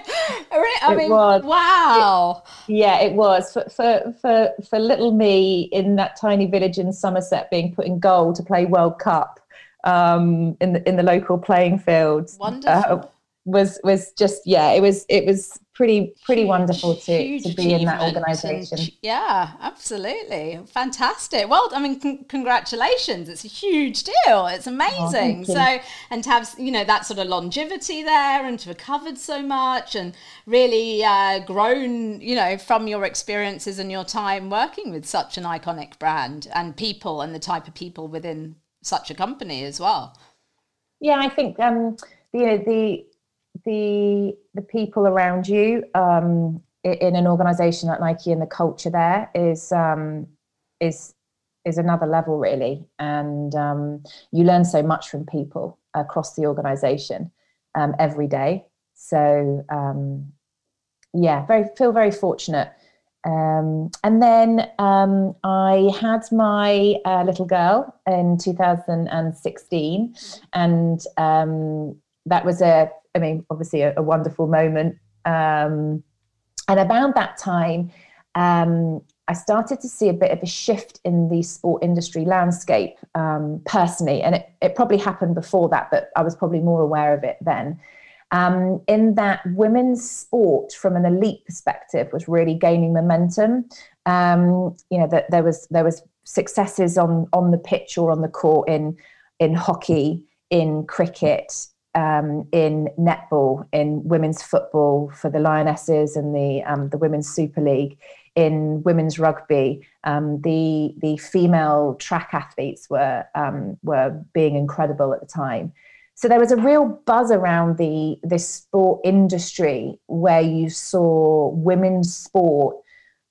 I it mean, was. wow.
It, yeah, it was for, for for for little me in that tiny village in Somerset, being put in goal to play World Cup um, in the in the local playing fields.
Wonderful. Uh,
was was just yeah it was it was pretty pretty huge, wonderful to, to be in that organization. and,
yeah absolutely. Fantastic. Well i mean con- congratulations. It's a huge deal. It's oh, amazing. oh, so and to have you know that sort of longevity there and to have covered so much and really uh, grown you know from your experiences and your time working with such an iconic brand and people and the type of people within such a company as well.
Yeah i think um you know the the the people around you um, in an organization like Nike and the culture there is um, is is another level really, and um, you learn so much from people across the organization um, every day. So um, yeah, very feel very fortunate. Um, and then I had my uh, little girl in 2016, and that was a I mean, obviously a, a wonderful moment. Um, and about that time, um, I started to see a bit of a shift in the sport industry landscape um, personally. And it, it, probably happened before that, but I was probably more aware of it then. Um, in that women's sport, from an elite perspective, was really gaining momentum. Um, you know that there was there was successes on on the pitch or on the court in in hockey, in cricket, um, in netball, in women's football for the Lionesses and the um, the Women's Super League, in women's rugby. Um, the the female track athletes were um, were being incredible at the time. So there was a real buzz around the this sport industry where you saw women's sport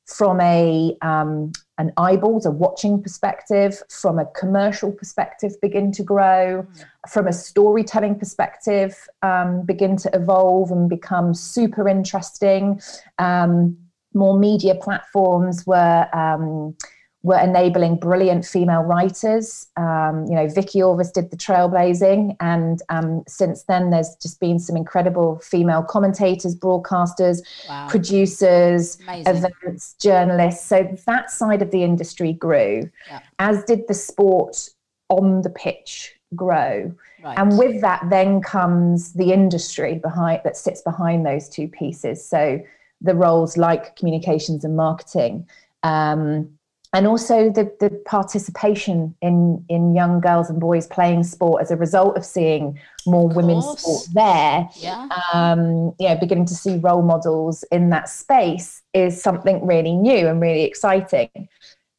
from a um, an eyeballs, a watching perspective, from a commercial perspective, begin to grow, mm. from a storytelling perspective, um, begin to evolve and become super interesting. Um, more media platforms were um, were enabling brilliant female writers. Um, you know, Vikki Orvice did the trailblazing, and um, since then, there's just been some incredible female commentators, broadcasters, wow. producers, Amazing. events, journalists. So that side of the industry grew, yeah. as did the sport on the pitch grow. Right. And with that, then comes the industry behind that sits behind those two pieces. So the roles like communications and marketing. Um, and also the, the participation in, in young girls and boys playing sport as a result of seeing more of women's sport there, yeah. um, you know, beginning to see role models in that space is something really new and really exciting.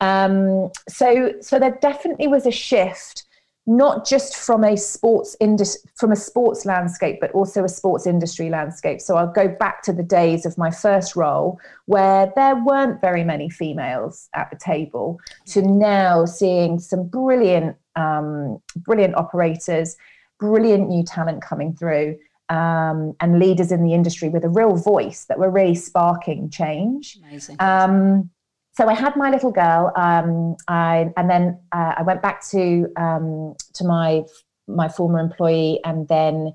Um, so, so there definitely was a shift not just from a sports indus- from a sports landscape but also a sports industry landscape. So i'll go back to the days of my first role where there weren't very many females at the table to now seeing some brilliant um, brilliant operators brilliant new talent coming through um, and leaders in the industry with a real voice that were really sparking change. Amazing. Um, so I had my little girl, um, I, and then uh, I went back to um, to my my former employee, and then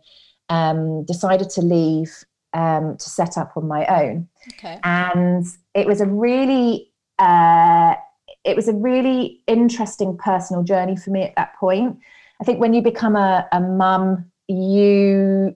um, decided to leave um, to set up on my own. Okay. And it was a really uh, it was a really interesting personal journey for me at that point. I think when you become a, a mum, you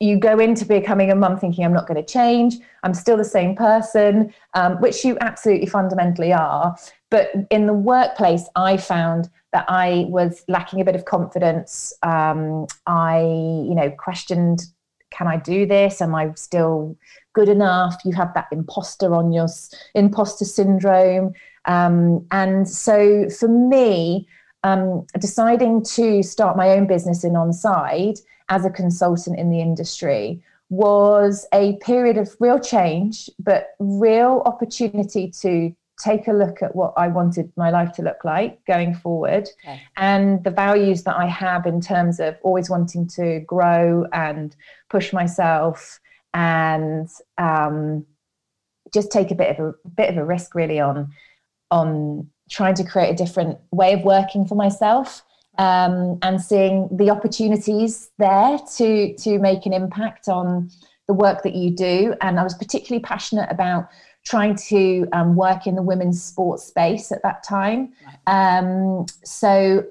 you go into becoming a mum thinking I'm not going to change, I'm still the same person, um, which you absolutely fundamentally are. But in the workplace, I found that I was lacking a bit of confidence. Um, I, you know, questioned, can I do this? Am I still good enough? You have that imposter on your imposter syndrome. Um, and so for me, um, deciding to start my own business in OnSide as a consultant in the industry was a period of real change, but real opportunity to take a look at what I wanted my life to look like going forward okay. and the values that I have in terms of always wanting to grow and push myself and um, just take a bit of a bit of a risk really on on trying to create a different way of working for myself um, and seeing the opportunities there to to make an impact on the work that you do. And I was particularly passionate about trying to um, work in the women's sports space at that time. Um, so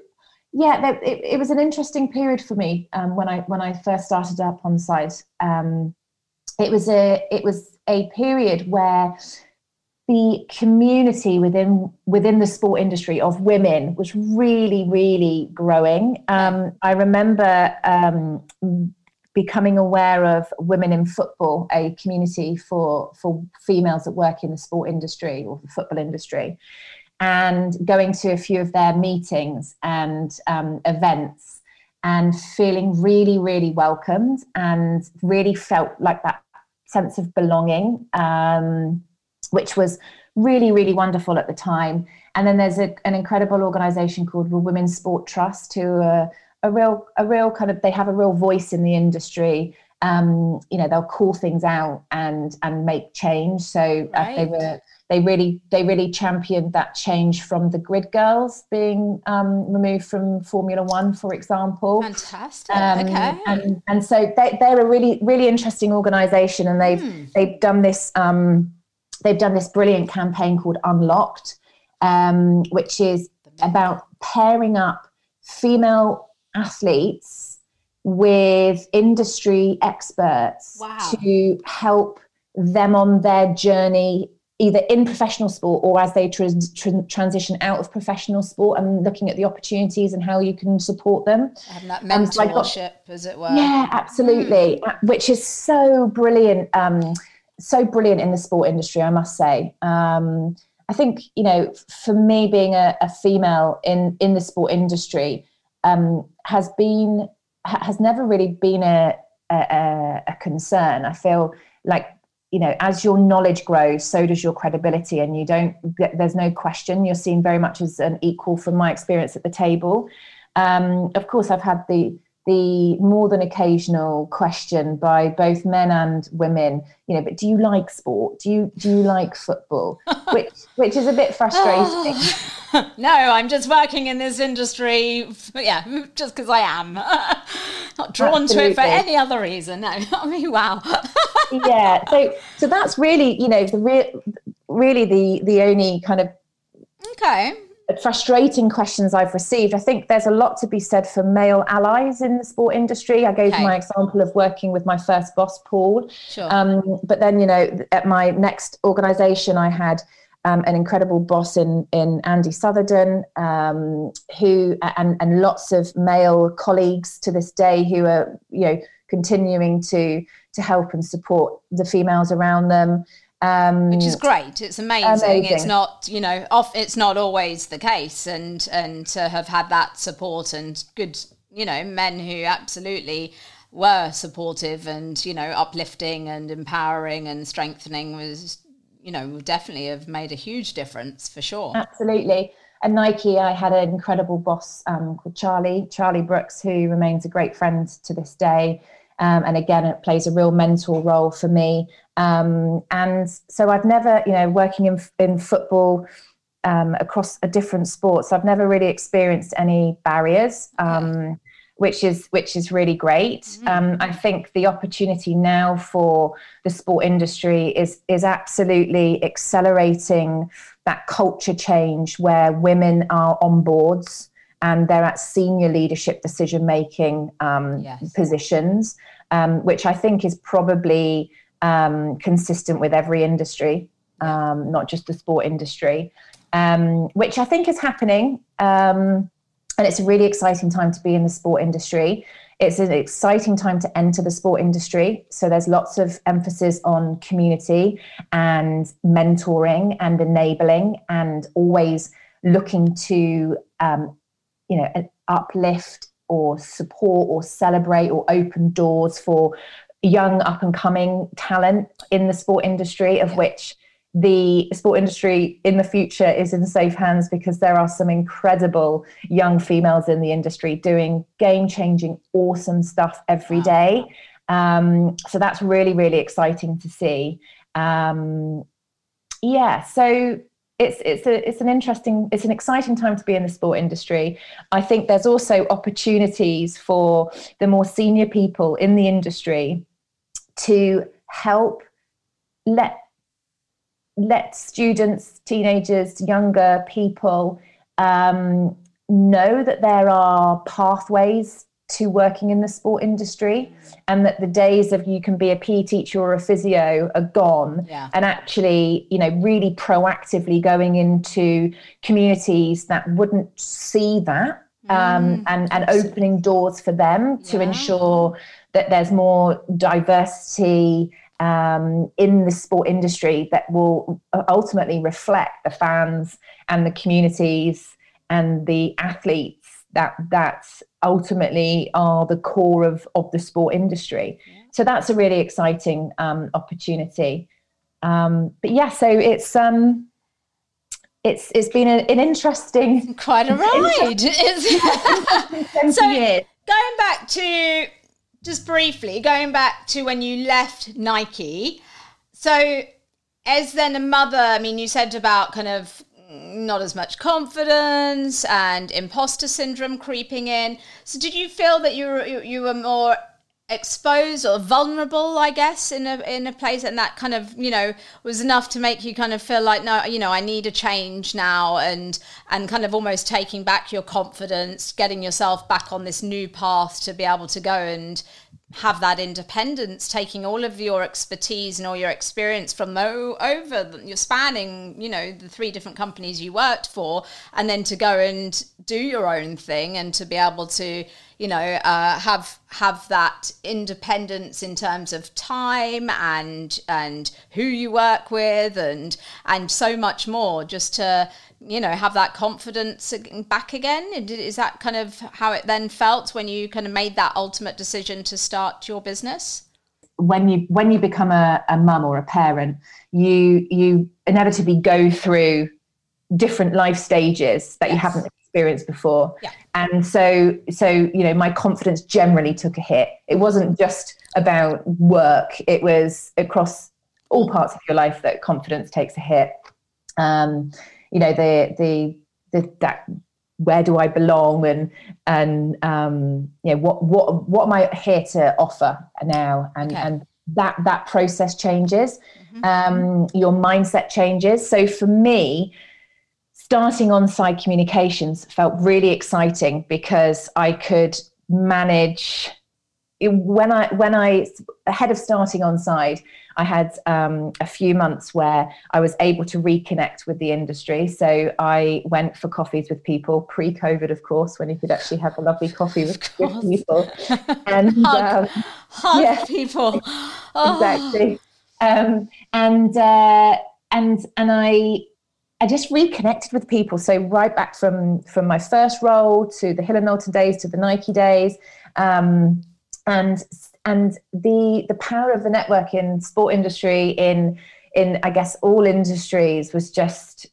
yeah, it, it, was an interesting period for me um, when I when I first started up OnSide. Um, it was a it was a period where the community within within the sport industry of women was really really growing. Um, i remember um, becoming aware of women in football a community for for females that work in the sport industry or the football industry and going to a few of their meetings and um, events and feeling really really welcomed and really felt like that sense of belonging. Um, which was really, really wonderful at the time. And then there's a, an incredible organization called the Women's Sport Trust, who are a real, a real kind of, they have a real voice in the industry. Um, you know, they'll call things out and and make change. So right. uh, they were they really they really championed that change from the grid girls being um, removed from Formula One, for example.
Fantastic. Um, okay.
And and so they, they're a really really interesting organisation, and they've hmm. they've done this. Um, they've done this brilliant campaign called Unlocked, um, which is about pairing up female athletes with industry experts wow. to help them on their journey either in professional sport or as they trans- transition out of professional sport and looking at the opportunities and how you can support them.
Having that mentorship, got, as it were.
Yeah, absolutely. Mm. Which is so brilliant. Um, so brilliant in the sport industry, I must say. Um, I think you know, for me, being a, a female in in the sport industry um, has been has never really been a, a, a concern. I feel like you know, as your knowledge grows, so does your credibility, and you don't. There's no question you're seen very much as an equal from my experience at the table. Um, of course, I've had the the more than occasional question by both men and women, you know, but do you like sport? Do you do you like football? <laughs> which which is a bit frustrating. <laughs>
no, I'm just working in this industry. Yeah, <laughs> just because I am. Not drawn Absolutely. to it for any other reason. No, I mean, wow.
yeah, so so that's really, you know, the real, really the the only kind of
okay
frustrating questions I've received. I think there's a lot to be said for male allies in the sport industry. I gave okay. my example of working with my first boss, Paul.
Sure. Um,
but then, you know, at my next organization, I had um, an incredible boss in in Andy Sutherden, um, who and and lots of male colleagues to this day who are you know continuing to to help and support the females around them.
Um, Which is great. It's amazing. amazing. It's not, you know, off. It's not always the case, and and to have had that support and good, you know, men who absolutely were supportive and you know uplifting and empowering and strengthening was, you know, definitely have made a huge difference for sure.
Absolutely. At Nike, I had an incredible boss um, called Charlie, Charlie Brooks, who remains a great friend to this day. Um, and again, it plays a real mentor role for me. Um, and so I've never, you know, working in, in football um, across a different sports, I've never really experienced any barriers, um, which is which is really great. Mm-hmm. Um, I think the opportunity now for the sport industry is is absolutely accelerating that culture change where women are on boards and they're at senior leadership decision making um, yes. positions, um, which I think is probably um, consistent with every industry, um, not just the sport industry, um, which I think is happening. Um, and it's a really exciting time to be in the sport industry. It's an exciting time to enter the sport industry. So there's lots of emphasis on community and mentoring and enabling and always looking to um, you know uplift or support or celebrate or open doors for young up and coming talent in the sport industry of yeah. which the sport industry in the future is in safe hands because there are some incredible young females in the industry doing game changing awesome stuff every day. Um, so that's really really exciting to see. Um, yeah so it's it's a it's an interesting it's an exciting time to be in the sport industry. I think there's also opportunities for the more senior people in the industry to help let let students, teenagers, younger people um, know that there are pathways to working in the sport industry and that the days of you can be a PE teacher or a physio are gone
Yeah.
and actually you know really proactively going into communities that wouldn't see that um, and and opening doors for them to
Yeah.
ensure that there's more diversity um, in the sport industry that will ultimately reflect the fans and the communities and the athletes that that ultimately are the core of of the sport industry. So that's a really exciting um, opportunity. Um, but yeah, so it's um, it's it's been a, an interesting
Quite a <laughs> ride. <laughs> It's- <laughs>
20
So-
years.
going back to just briefly going back to when you left Nike. So, as then a mother, I mean, you said about kind of not as much confidence and imposter syndrome creeping in. So, did you feel that you were you, were more exposed or vulnerable i guess in a in a place and that kind of you know was enough to make you kind of feel like no you know i need a change now and and kind of almost taking back your confidence getting yourself back on this new path to be able to go and have that independence taking all of your expertise and all your experience from over you're spanning you know the three different companies you worked for and then to go and do your own thing and to be able to you know uh, have have that independence in terms of time and and who you work with and and so much more just to you know have that confidence back again is that kind of how it then felt when you kind of made that ultimate decision to start your business
when you when you become a, a mum or a parent, you you inevitably go through different life stages that you haven't experienced before.
Yeah.
And so so you know my confidence generally took a hit. It wasn't just about work, it was across all parts of your life that confidence takes a hit. Um, you know, the the the that where do I belong and and um, you know what what what am I here to offer now? And
Okay.
and that that process changes. Um, your mindset changes. So for me starting OnSide Communications felt really exciting because I could manage when I when I ahead of starting OnSide, I had um, a few months where I was able to reconnect with the industry. So I went for coffees with people pre-COVID, of course, when you could actually have a lovely coffee with, with people. <laughs> And
Hug.
um,
hug
Yeah.
people Oh, <laughs>
exactly. Um, and uh, and and I I just reconnected with people. So right back from from my first role to the Hill and Knowlton days to the Nike days, um, and and the the power of the network in sport industry in in I guess all industries was just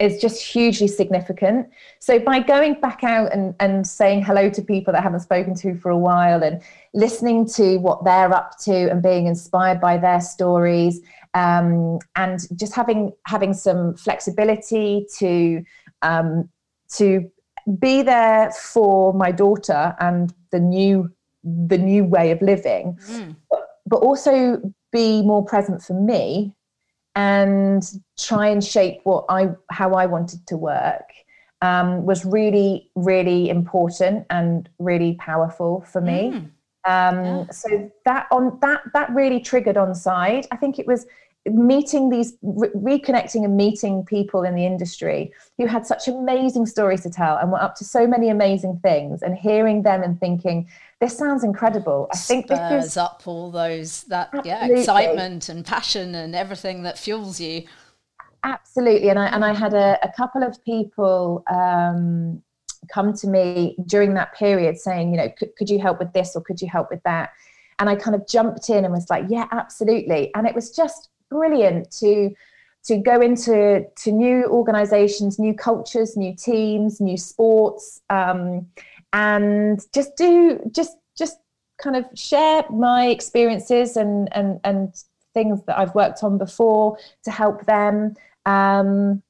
is just hugely significant. So by going back out and, and saying hello to people that I haven't spoken to for a while and listening to what they're up to and being inspired by their stories um, and just having having some flexibility to um, to be there for my daughter and the new the new way of living
Mm.
but also be more present for me and try and shape what I how I wanted to work um, was really really important and really powerful for me.
Mm.
Um,
Yeah.
So that on that that really triggered OnSide. I think it was meeting these re- reconnecting and meeting people in the industry who had such amazing stories to tell and were up to so many amazing things and hearing them and thinking this sounds incredible. I think this is
up all those that yeah excitement and passion and everything that fuels you.
Absolutely. And i and i had a, a couple of people um, come to me during that period saying you know could, could you help with this or could you help with that? And i kind of jumped in and was like yeah absolutely. And it was just brilliant to to go into to new organizations new cultures new teams new sports um, and just do just just kind of share my experiences and and and things that I've worked on before to help them. Um,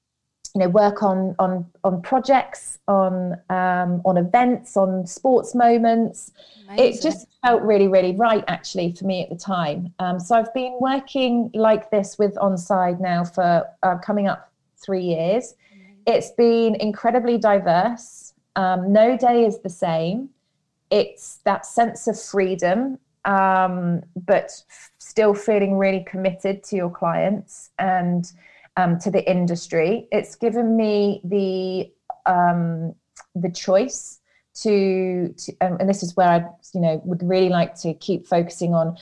you know work on on on projects on um, on events on sports moments. It just felt really really right actually for me at the time. Um, so I've been working like this with OnSide now for uh, coming up three years. It's been incredibly diverse. Um, no day is the same. It's that sense of freedom, um, but still feeling really committed to your clients and um, to the industry. It's given me the um, the choice to, to um, and this is where I, you know, would really like to keep focusing on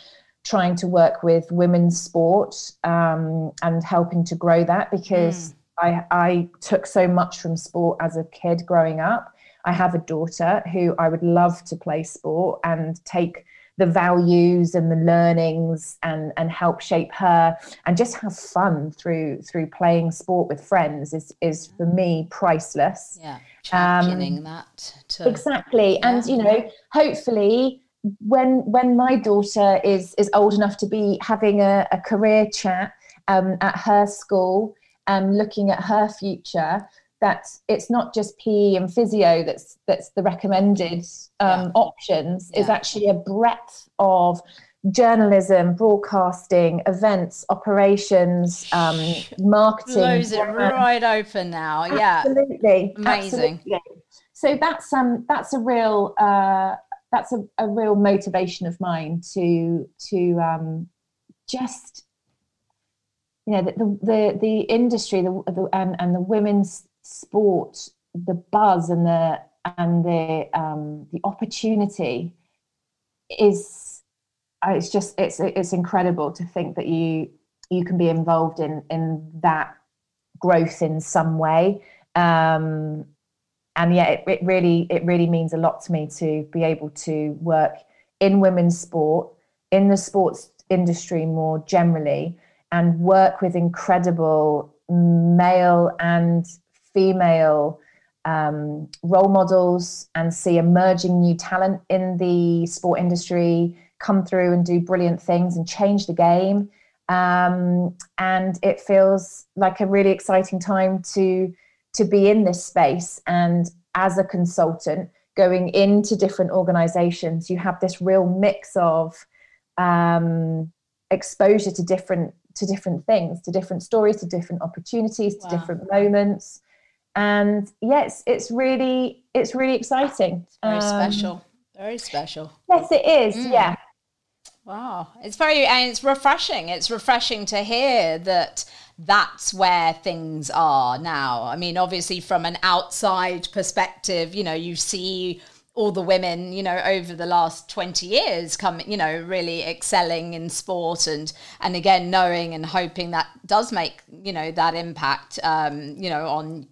trying to work with women's sport um, and helping to grow that because mm. I, I took so much from sport as a kid growing up. I have a daughter who I would love to play sport and take the values and the learnings and and help shape her and just have fun through through playing sport with friends is is for me priceless
yeah championing um, that
to, exactly yeah. and you know hopefully when when my daughter is is old enough to be having a, a career chat um, at her school um, looking at her future that it's not just PE and physio that's that's the recommended um, yeah. options yeah. is actually a breadth of journalism, broadcasting, events, operations, um, marketing.
Blows it right open now. Yeah,
absolutely,
amazing.
Absolutely. So that's um that's a real uh, that's a, a real motivation of mine to to um, just you know the the, the industry the, the and, and the women's sport the buzz and the and the um, the opportunity is uh, it's just it's it's incredible to think that you you can be involved in in that growth in some way. Um, and yeah, it, it really it really means a lot to me to be able to work in women's sport, in the sports industry more generally, and work with incredible male and female um, role models and see emerging new talent in the sport industry come through and do brilliant things and change the game. Um, and it feels like a really exciting time to to be in this space and as a consultant going into different organizations you have this real mix of um, exposure to different to different things to different stories to different opportunities to wow. different moments and yes it's really it's really exciting.
Very um, special. Very special.
Yes it is mm. yeah.
Wow. It's very and it's refreshing. It's refreshing to hear that that's where things are now. I mean, obviously, from an outside perspective, you know, you see all the women, you know, over the last 20 years come, you know, really excelling in sport and, and again, knowing and hoping that does make, you know, that impact, um, you know, on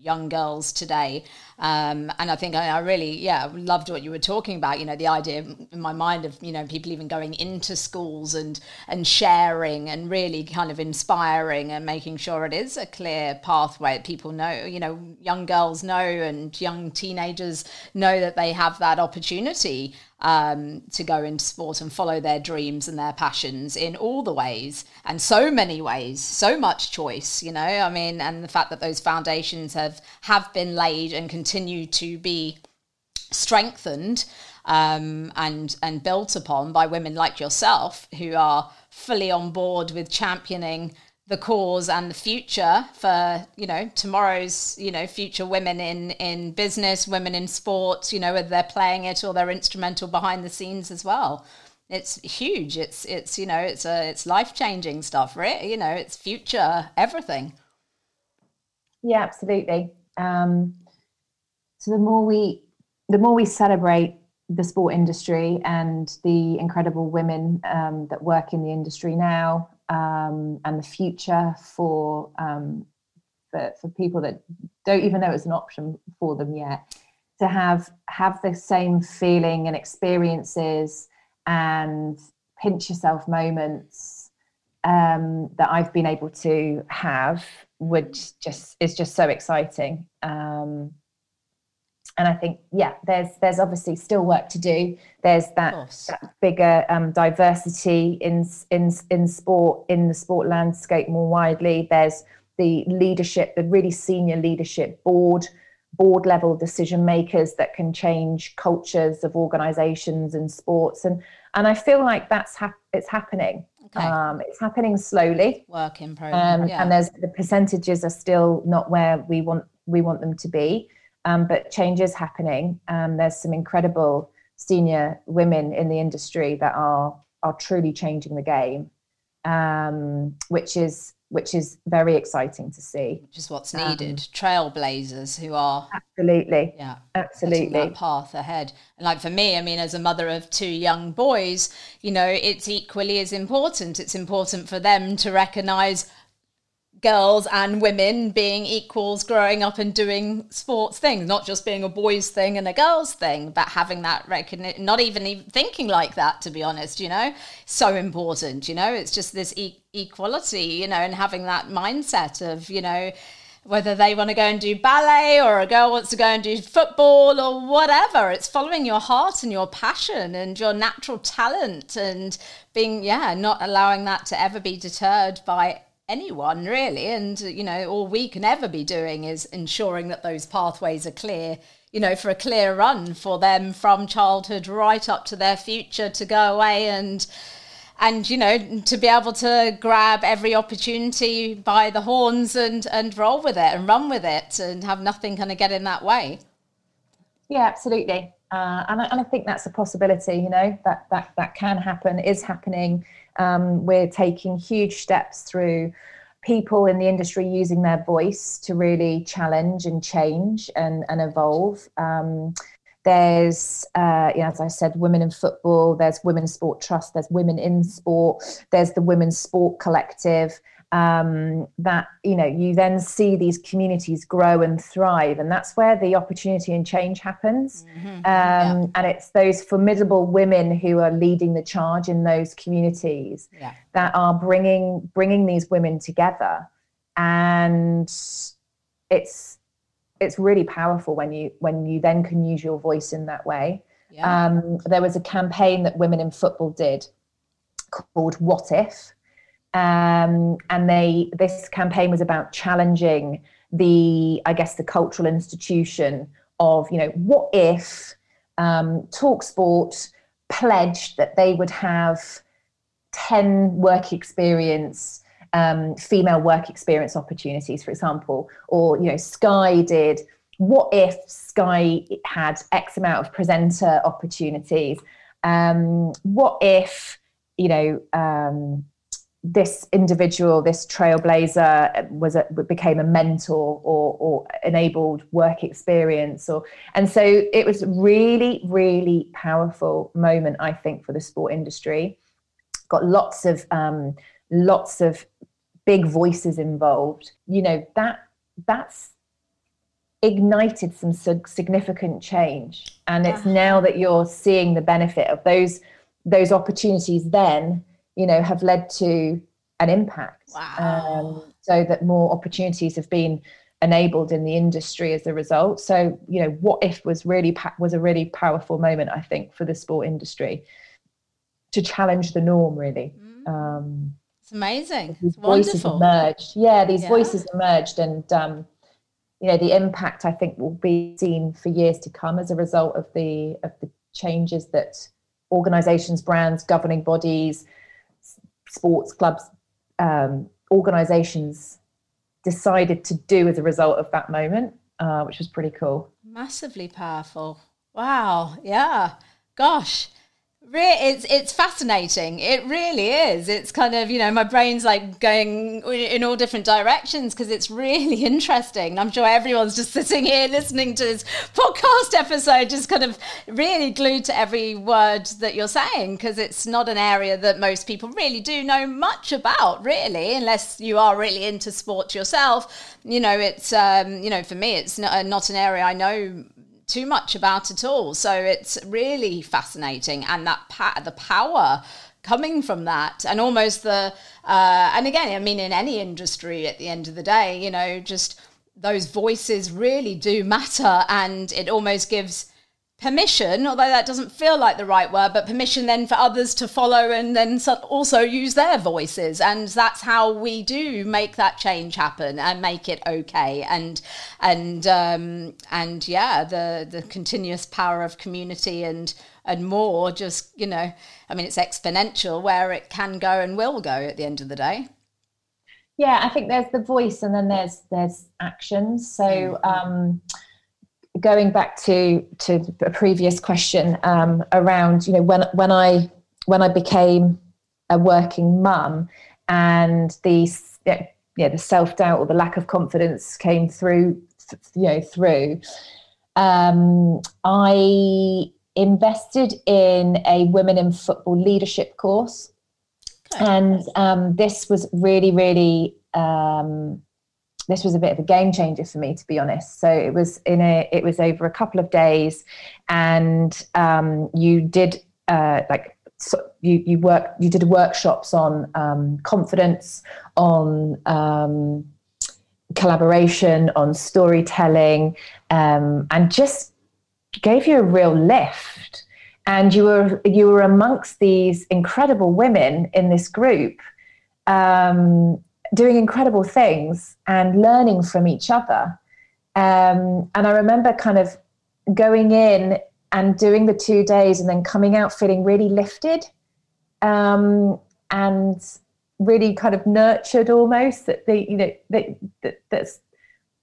young girls today. Um, and I think I, I, really, yeah, loved what you were talking about. You know, the idea in my mind of you know people even going into schools and and sharing and really kind of inspiring and making sure it is a clear pathway. that People know, you know, young girls know and young teenagers know that they have that opportunity um, to go into sport and follow their dreams and their passions in all the ways and so many ways, so much choice, you know. I mean, and the fact that those foundations have have been laid and continue to be strengthened um, and and built upon by women like yourself who are fully on board with championing the cause and the future for you know tomorrow's you know future women in in business women in sports you know whether they're playing it or they're instrumental behind the scenes as well. It's huge. It's it's you know it's a it's life changing stuff right? You know it's future everything.
Yeah absolutely. Um so the more we the more we celebrate the sport industry and the incredible women um, that work in the industry now um, and the future for, um, for for people that don't even know it's an option for them yet to have have the same feeling and experiences and pinch yourself moments um, that I've been able to have would just is just so exciting. And I think yeah, there's there's obviously still work to do. There's that, that bigger um, diversity in in in sport in the sport landscape more widely. There's the leadership, the really senior leadership board board level decision makers that can change cultures of organizations and sports and and I feel like that's hap- it's happening. Okay. Um, it's happening slowly.
Work in progress. Um,
yeah. And there's the percentages are still not where we want we want them to be um, but change is happening. Um, there's some incredible senior women in the industry that are are truly changing the game, um, which is which is very exciting to see.
Which is what's needed. Um, Trailblazers who are
absolutely,
yeah,
absolutely
that path ahead. And like for me, I mean, as a mother of two young boys, you know, it's equally as important. It's important for them to recognise girls and women being equals growing up and doing sports things not just being a boys thing and a girls thing but having that recognition not even, even thinking like that to be honest you know? So important you know? It's just this e- equality you know and having that mindset of you know whether they want to go and do ballet or a girl wants to go and do football or whatever it's following your heart and your passion and your natural talent and being yeah not allowing that to ever be deterred by anyone really and you know all we can ever be doing is ensuring that those pathways are clear you know for a clear run for them from childhood right up to their future to go away and and you know to be able to grab every opportunity by the horns and and roll with it and run with it and have nothing kind of get in that way.
Yeah absolutely. Uh, and, I, and I think that's a possibility you know that that that can happen is happening um, we're taking huge steps through people in the industry using their voice to really challenge and change and, and evolve. Um, there's, uh, you know, as I said, women in football. There's Women's Sport Trust. There's Women in Sport. There's the Women's Sport Collective um, that you know you then see these communities grow and thrive and that's where the opportunity and change happens mm-hmm. um, yeah. and it's those formidable women who are leading the charge in those communities yeah. that are bringing bringing these women together and it's it's really powerful when you when you then can use your voice in that way yeah. um, there was a campaign that women in football did called what if um, and they this campaign was about challenging the I guess the cultural institution of you know what if um, Talksport pledged that they would have ten work experience um, female work experience opportunities, for example, or you know Sky did. What if Sky had X amount of presenter opportunities? Um, what if you know um, this individual, this trailblazer, was a, became a mentor or, or enabled work experience, or and so it was really, really powerful moment, I think, for the sport industry. Got lots of um, lots of big voices involved. You know that that's ignited some significant change, and it's now that you're seeing the benefit of those those opportunities then you know, have led to an impact.
Wow.
Um, so that more opportunities have been enabled in the industry as a result. So, you know, what if was really was a really powerful moment, I think, for the sport industry to challenge the norm. Really,
mm. um, it's amazing.
These it's voices wonderful. emerged. Yeah, these yeah. voices emerged, and um, you know, the impact I think will be seen for years to come as a result of the of the changes that organisations, brands, governing bodies sports clubs, um, organizations decided to do as a result of that moment, uh, which was pretty cool.
Massively powerful. Wow. Yeah. Gosh. It's it's fascinating. It really is. It's kind of you know my brain's like going in all different directions because it's really <laughs> interesting. I'm sure everyone's just sitting here listening to this podcast episode, just kind of really glued to every word that you're saying because it's not an area that most people really do know much about, really, unless you are really into sport yourself. You know, it's um, you know for me, it's not, not an area I know too much about at all. So it's really fascinating, and that pa- the power coming from that, and almost the uh, and again, I mean, in any industry, at the end of the day, you know, just those voices really do matter, and it almost gives permission, although that doesn't feel like the right word, but permission then for others to follow and then also use their voices. And that's how we do make that change happen and make it okay. And, and, um, and yeah, the, the continuous power of community and, and more just, you know, I mean, it's exponential where it can go and will go at the end of the day.
Yeah, I think there's the voice and then there's, there's actions. So, mm-hmm. um, going back to to a previous question um, around you know when when I when I became a working mum and the yeah, the self doubt or the lack of confidence came through you know through um, I invested in a women in football leadership course. And um, this was really really um, this was a bit of a game changer for me to be honest. So it was in a it was over a couple of days and um, you did uh, like so you you work you did workshops on um, confidence on um, collaboration on storytelling um, and just gave you a real lift. And you were you were amongst these incredible women in this group um, doing incredible things and learning from each other. Um, and I remember kind of going in and doing the two days and then coming out feeling really lifted um, and really kind of nurtured almost that the you know that, that that's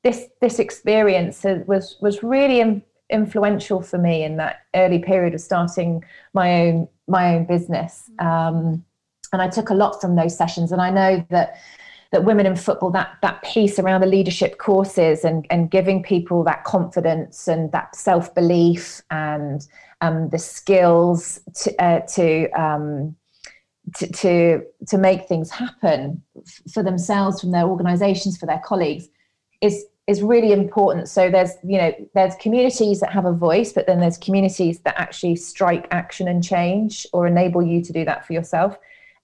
this this experience was was really influential for me in that early period of starting my own my own business um, and I took a lot from those sessions and I know that that women in football that that piece around the leadership courses and and giving people that confidence and that self belief and um, the skills to uh, to, um, to to to make things happen for themselves, from their organisations, for their colleagues, is is really important. So there's you know there's communities that have a voice, but then there's communities that actually strike action and change or enable you to do that for yourself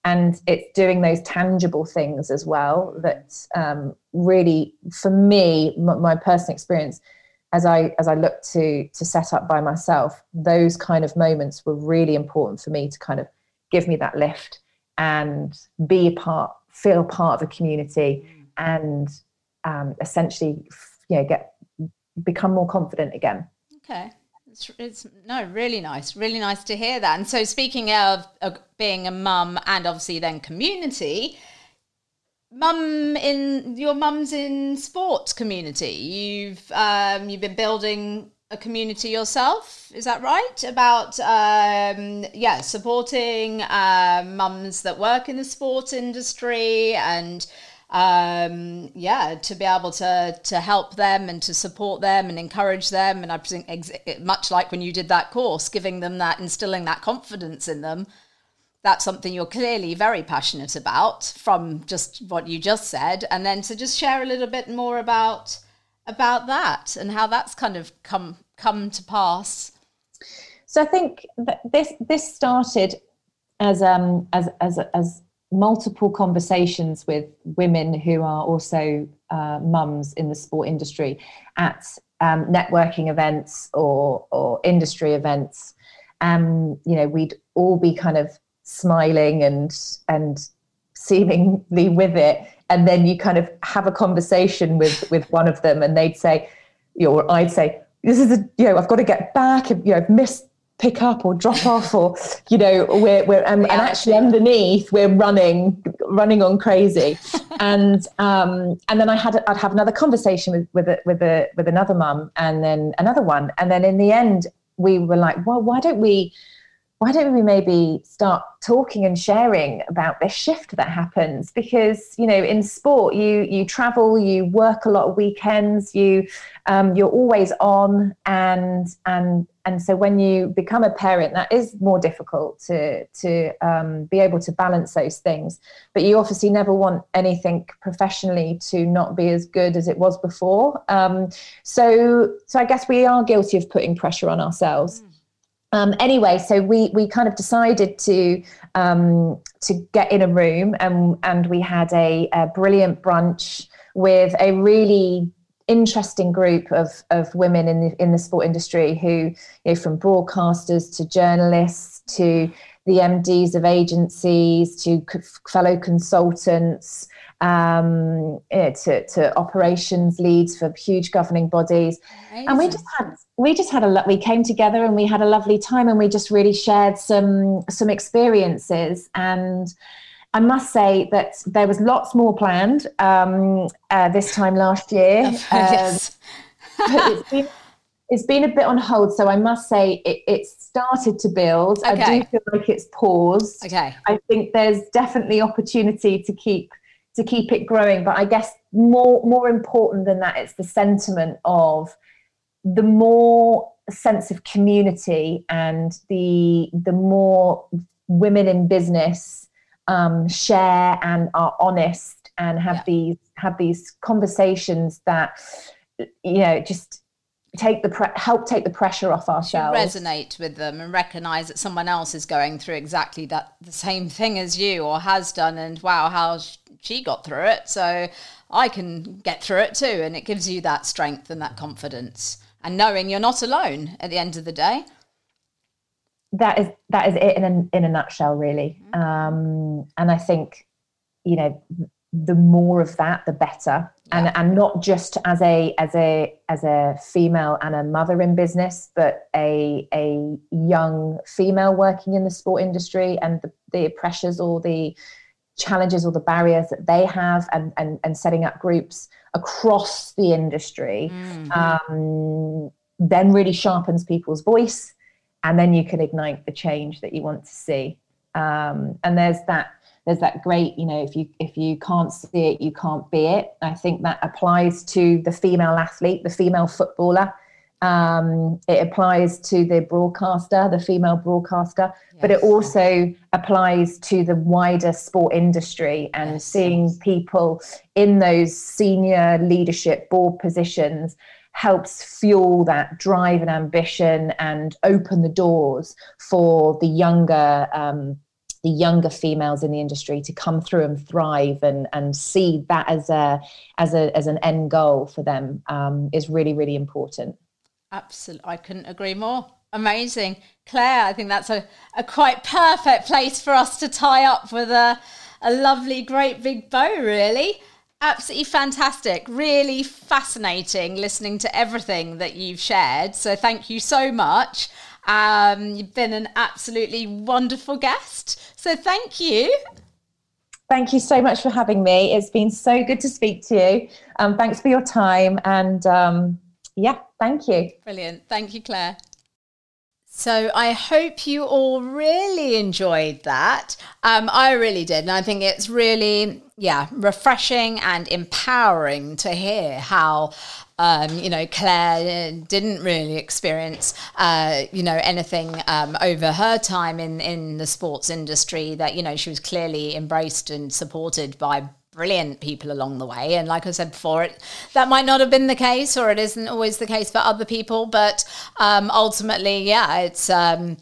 and it's doing those tangible things as well that um, really for me m- my personal experience as i as i look to to set up by myself those kind of moments were really important for me to kind of give me that lift and be a part feel part of a community and um, essentially you know get become more confident again.
Okay it's, it's, no really nice, really nice to hear that. And so, speaking of, being a mum and obviously then community, mum in your mum's in sports community. You've um, you've been building a community yourself. Is that right? About um, yeah, supporting uh, mums that work in the sports industry and um, yeah, to be able to to help them and to support them and encourage them, and I think ex- much like when you did that course, giving them that, instilling that confidence in them. That's something you're clearly very passionate about from just what you just said, and then to just share a little bit more about about that and how that's kind of come come to pass.
So I think this this started as um as as as multiple conversations with women who are also uh, mums in the sport industry at um, networking events or or industry events. Um, you know, we'd all be kind of smiling and and seemingly with it, and then you kind of have a conversation with with one of them, and they'd say, you know, or I'd say, "This is a, you know, I've got to get back. You know, I've missed pick up or drop off or you know we're, we're and, and actually underneath we're running running on crazy. <laughs> And um and then i had i'd have another conversation with with a, with a, with another mum and then another one. And then in the end we were like well why don't we why don't we maybe start talking and sharing about this shift that happens? Because you know in sport you you travel you work a lot of weekends you um, you're always on and and and so when you become a parent that is more difficult to to um, be able to balance those things. But you obviously never want anything professionally to not be as good as it was before. Um, so so i guess we are guilty of putting pressure on ourselves. mm um, anyway, so we we kind of decided to um, to get in a room and and we had a, a brilliant brunch with a really interesting group of, of women in the in the sport industry who you know from broadcasters to journalists to the MDs of agencies to fellow consultants um, to, to operations leads for huge governing bodies. Amazing. And we just had we just had a lot. We came together and we had a lovely time, and we just really shared some some experiences. And I must say that there was lots more planned um, uh, this time last year. <laughs>
yes.
Um, it's been it's been a bit on hold, so I must say it, it's started to build. Okay. I do feel like it's paused.
Okay.
I think there's definitely opportunity to keep to keep it growing, but I guess more more important than that, it's the sentiment of the more sense of community and the the more women in business um, share and are honest and have yeah. these have these conversations that you know just take the pre- help take the pressure off ourselves
resonate with them and recognize that someone else is going through exactly that the same thing as you or has done and wow how she got through it so i can get through it too and it gives you that strength and that confidence and knowing you're not alone at the end of the day
that is that is it in a, in a nutshell really mm-hmm. um, and i think you know the more of that the better yeah. and and not just as a as a as a female and a mother in business but a a young female working in the sport industry and the, the pressures or the challenges or the barriers that they have and and, and setting up groups across the industry mm-hmm. um, then really sharpens people's voice and then you can ignite the change that you want to see. Um, and there's that there's that great you know if you if you can't see it you can't be it. I think that applies to the female athlete the female footballer um, it applies to the broadcaster the female broadcaster yes. but it also applies to the wider sport industry and yes. seeing people in those senior leadership board positions helps fuel that drive and ambition and open the doors for the younger um, the younger females in the industry to come through and thrive and and see that as a as a as an end goal for them um, is really really important.
Absolutely, I couldn't agree more. Amazing, Claire. I think that's a, a quite perfect place for us to tie up with a a lovely, great big bow. Really, absolutely fantastic. Really fascinating listening to everything that you've shared. So thank you so much. Um, you've been an absolutely wonderful guest. So thank you.
Thank you so much for having me. It's been so good to speak to you. Um, thanks for your time. And um, yeah, thank you.
Brilliant. Thank you, Claire. So I hope you all really enjoyed that. Um, I really did. And I think it's really, yeah, refreshing and empowering to hear how um, you know, Claire didn't really experience, uh, you know, anything um, over her time in, in the sports industry that, you know, she was clearly embraced and supported by brilliant people along the way. And like I said before, it, that might not have been the case or it isn't always the case for other people. But um, ultimately, yeah, it's. Um,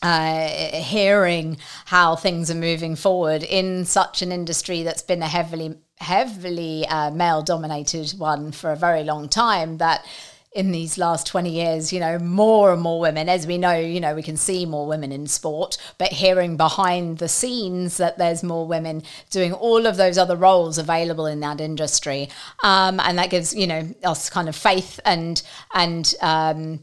uh, hearing how things are moving forward in such an industry that's been a heavily heavily uh, male dominated one for a very long time that in these last 20 years, you know, more and more women, as we know, you know, we can see more women in sport, but hearing behind the scenes that there's more women doing all of those other roles available in that industry. Um, and that gives, you know, us kind of faith and, and, um,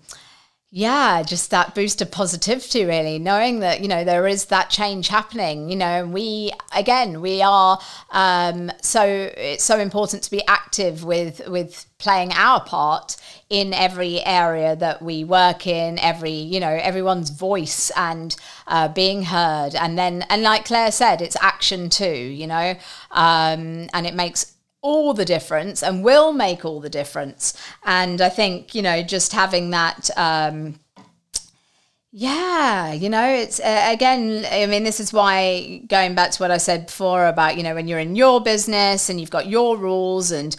yeah, just that boost of positivity, really, knowing that, you know, there is that change happening. You know, we, again, we are um, so, it's so important to be active with, with playing our part in every area that we work in, every, you know, everyone's voice and uh, being heard. And then, and like Claire said, it's action too, you know, um, and it makes all the difference and will make all the difference. And I think, you know, just having that. Um, yeah, you know, it's uh, again, I mean, this is why going back to what I said before about, you know, when you're in your business and you've got your rules and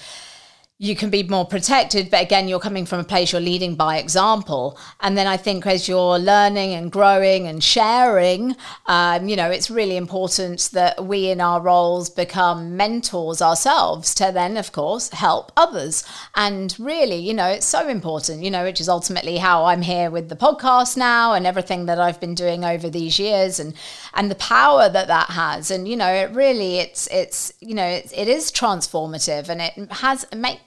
you can be more protected but again you're coming from a place you're leading by example. And then i think as you're learning and growing and sharing um, you know it's really important that we in our roles become mentors ourselves to then of course help others. And really you know it's so important you know which is ultimately how i'm here with the podcast now and everything that i've been doing over these years and and the power that that has. And you know it really it's it's you know it, it is transformative and it has it makes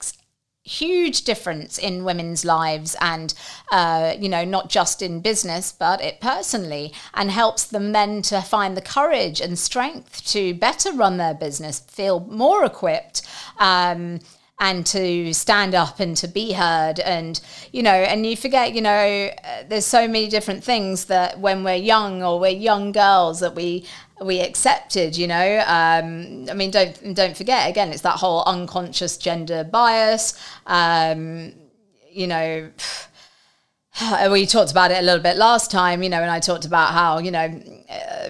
huge difference in women's lives and uh, you know not just in business but it personally and helps the men to find the courage and strength to better run their business feel more equipped um, and to stand up and to be heard. And you know and you forget you know uh, there's so many different things that when we're young or we're young girls that we we accepted you know um, i mean don't don't forget again it's that whole unconscious gender bias um, you know <sighs> we talked about it a little bit last time you know and i talked about how you know uh,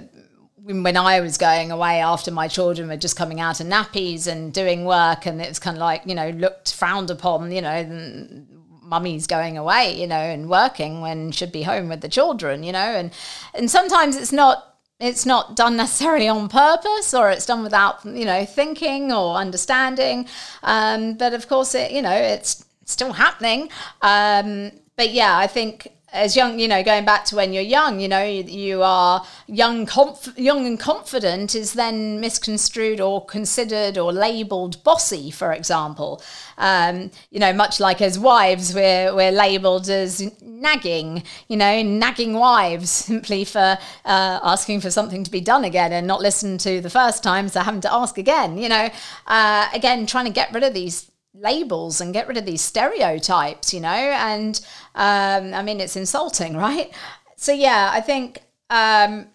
when I was going away after my children were just coming out of nappies and doing work, and it was kind of like, you know, looked frowned upon, you know, mummy's going away, you know, and working when should be home with the children, you know, and and sometimes it's not it's not done necessarily on purpose or it's done without you know thinking or understanding. Um, but of course it you know it's still happening. Um, but yeah i think as young, you know, going back to when you're young, you know, you, you are young, conf- young and confident is then misconstrued or considered or labelled bossy, for example. Um, you know, much like as wives, we're we're labelled as nagging, you know, nagging wives <laughs> simply for uh, asking for something to be done again and not listen to the first time, so having to ask again. You know, uh, again, trying to get rid of these labels and get rid of these stereotypes, you know. And um, I mean, it's insulting, <laughs> right? So yeah, I think um,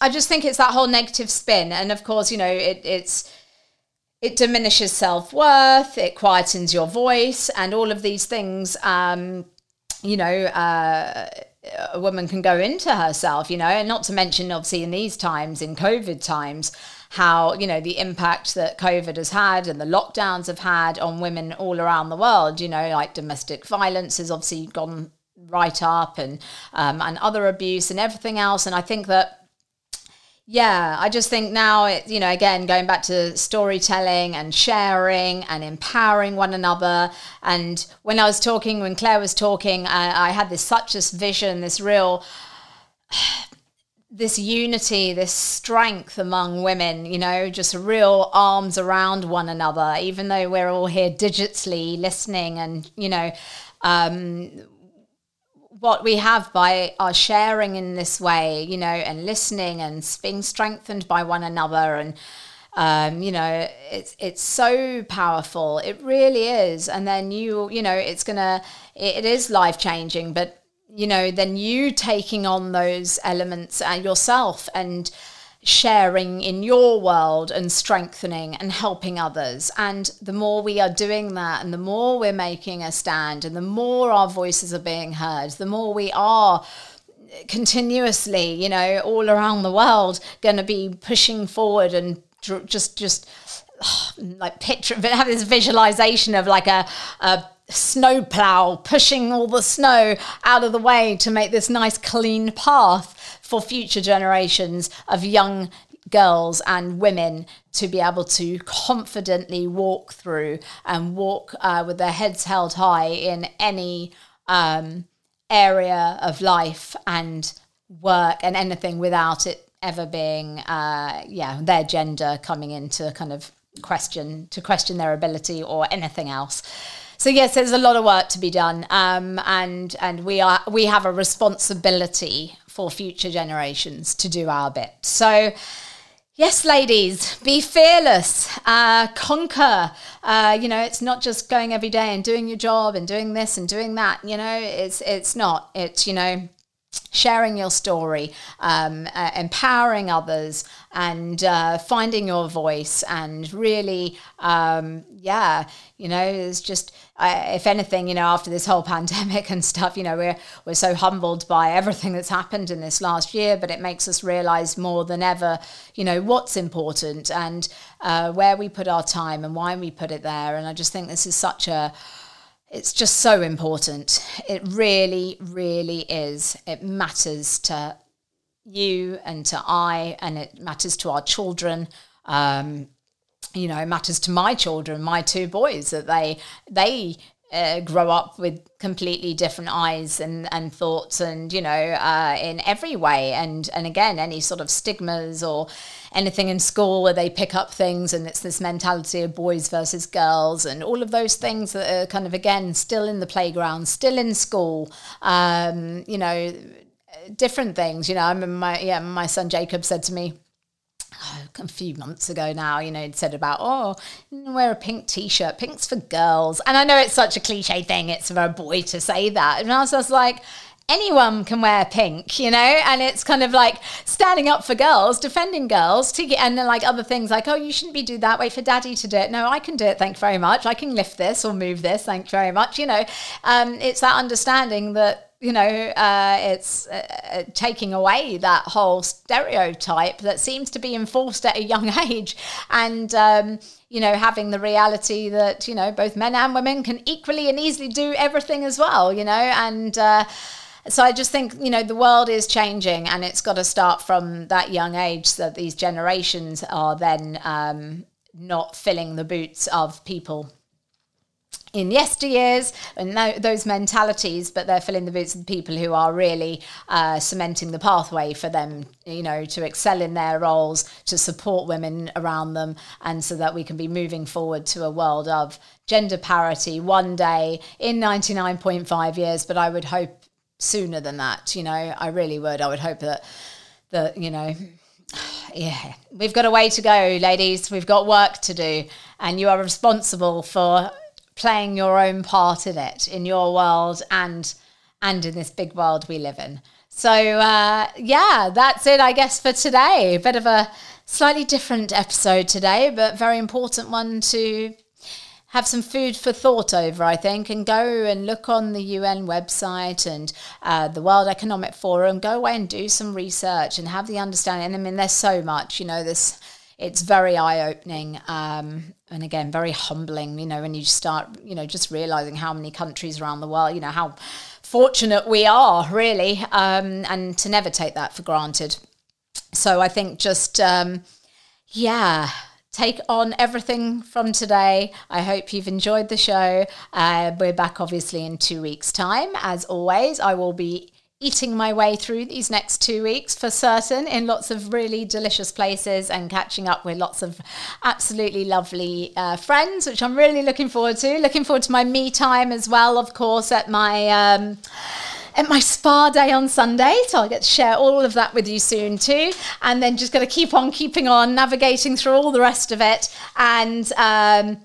I just think it's that whole negative spin, and of course, you know, it, it's it diminishes self worth, it quietens your voice, and all of these things. Um, you know. Uh, a woman can go into herself, you know, and not to mention, obviously, in these times, in COVID times, how you know the impact that COVID has had and the lockdowns have had on women all around the world. You know, like domestic violence has obviously gone right up, and um, and other abuse and everything else. And I think that. Yeah, I just think now it, you know, again, going back to storytelling and sharing and empowering one another. And when I was talking, when Claire was talking, I, I had this such this vision, this real this unity, this strength among women, you know, just real arms around one another, even though we're all here digitally listening and, you know, um, what we have by our sharing in this way, you know, and listening and being strengthened by one another and um, you know, it's it's so powerful. It really is. And then you, you know, it's gonna, it, it is life changing. But you know, then you taking on those elements uh, yourself and sharing in your world and strengthening and helping others. And the more we are doing that, and the more we're making a stand, and the more our voices are being heard, the more we are continuously, you know, all around the world, going to be pushing forward and just, just <sighs> like picture, <laughs> have this visualization of like a, a snowplow pushing all the snow out of the way to make this nice clean path for future generations of young girls and women to be able to confidently walk through and walk uh, with their heads held high in any um, area of life and work and anything without it ever being uh, yeah their gender coming into kind of question to question their ability or anything else so yes, there's a lot of work to be done, um, and and we are we have a responsibility for future generations to do our bit. So. Yes, ladies, be fearless, uh, conquer. Uh, you know, it's not just going every day and doing your job and doing this and doing that. You know, it's it's not. It's you know, sharing your story, um, uh, empowering others, and uh, finding your voice, and really, um, yeah, you know, it's just. If anything, you know, after this whole <laughs> pandemic and stuff, you know, we're we're so humbled by everything that's happened in this last year, but it makes us realize more than ever, you know, what's important and uh, where we put our time and why we put it there. And I just think this is such a it's just so important. It really, really is. It matters to you and to I, and it matters to our children. Um, you know, it matters to my children, my two boys, that they they uh, grow up with completely different eyes and, and thoughts and you know uh, in every way. And and again any sort of stigmas or anything in school where they pick up things and it's this mentality of boys versus girls and all of those things that are kind of again still in the playground still in school um, you know different things. You know i remember my yeah my son jacob said to me <sighs> a few months ago now, you know, it said about, oh, wear a pink t shirt, pink's for girls. And I know it's such a cliche thing, it's for a boy to say that. And I was just like, anyone can wear pink, you know, and it's kind of like standing up for girls, defending girls, to get, and then like other things like, oh, you shouldn't be do that. Wait for daddy to do it. No, I can do it. Thank you very much. I can lift this or move this. Thank you very much. You know, um, it's that understanding that you know, uh, it's uh, uh, taking away that whole stereotype that seems to be enforced at a young <laughs> age, and um, you know, having the reality that you know both men and women can equally and easily do everything as well, you know, and. Uh, so I just think you know the world is changing, and it's got to start from that young age. So that these generations are then um, not filling the boots of people in yesteryears and those mentalities, but they're filling the boots of the people who are really uh, cementing the pathway for them, you know, to excel in their roles, to support women around them, and so that we can be moving forward to a world of gender parity one day in 99.5 years. But I would hope sooner than that, you know, I really would. I would hope that, that, you know, <sighs> yeah, we've got a way to go, ladies. We've got work to do, and you are responsible for playing your own part in it, in your world and and in this big world we live in. So uh, yeah, that's it, I guess, for today. A bit of a slightly different episode today, but very important one to have some food for thought over, I think, and go and look on the UN website and uh, the World Economic Forum. Go away and do some research and have the understanding. I mean, there's so much, you know, this it's very eye opening um, and again very humbling. You know, when you start, you know, just realizing how many countries around the world, you know, how fortunate we are, really, um, and to never take that for granted. So I think just um, yeah. Take on everything from today. I hope you've enjoyed the show. Uh, we're back obviously in two weeks' time. As always, I will be eating my way through these next two weeks for certain in lots of really delicious places and catching up with lots of absolutely lovely uh, friends, which I'm really looking forward to. Looking forward to my me time as well, of course, at my. Um, at my spa day on Sunday. So I'll get to share all of that with you soon too. And then just going to keep on keeping on, navigating through all the rest of it. And um,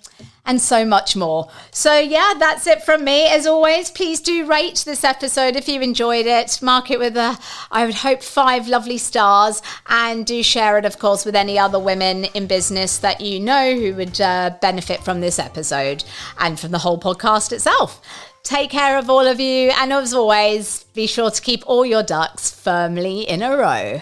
and so much more. So, yeah, that's it from me. As always, please do rate this episode if you enjoyed it. Mark it with a, I would hope, five lovely stars, and do share it, of course, with any other women in business that you know who would uh, benefit from this episode and from the whole podcast itself. Take care of all of you, and as always, be sure to keep all your ducks firmly in a row.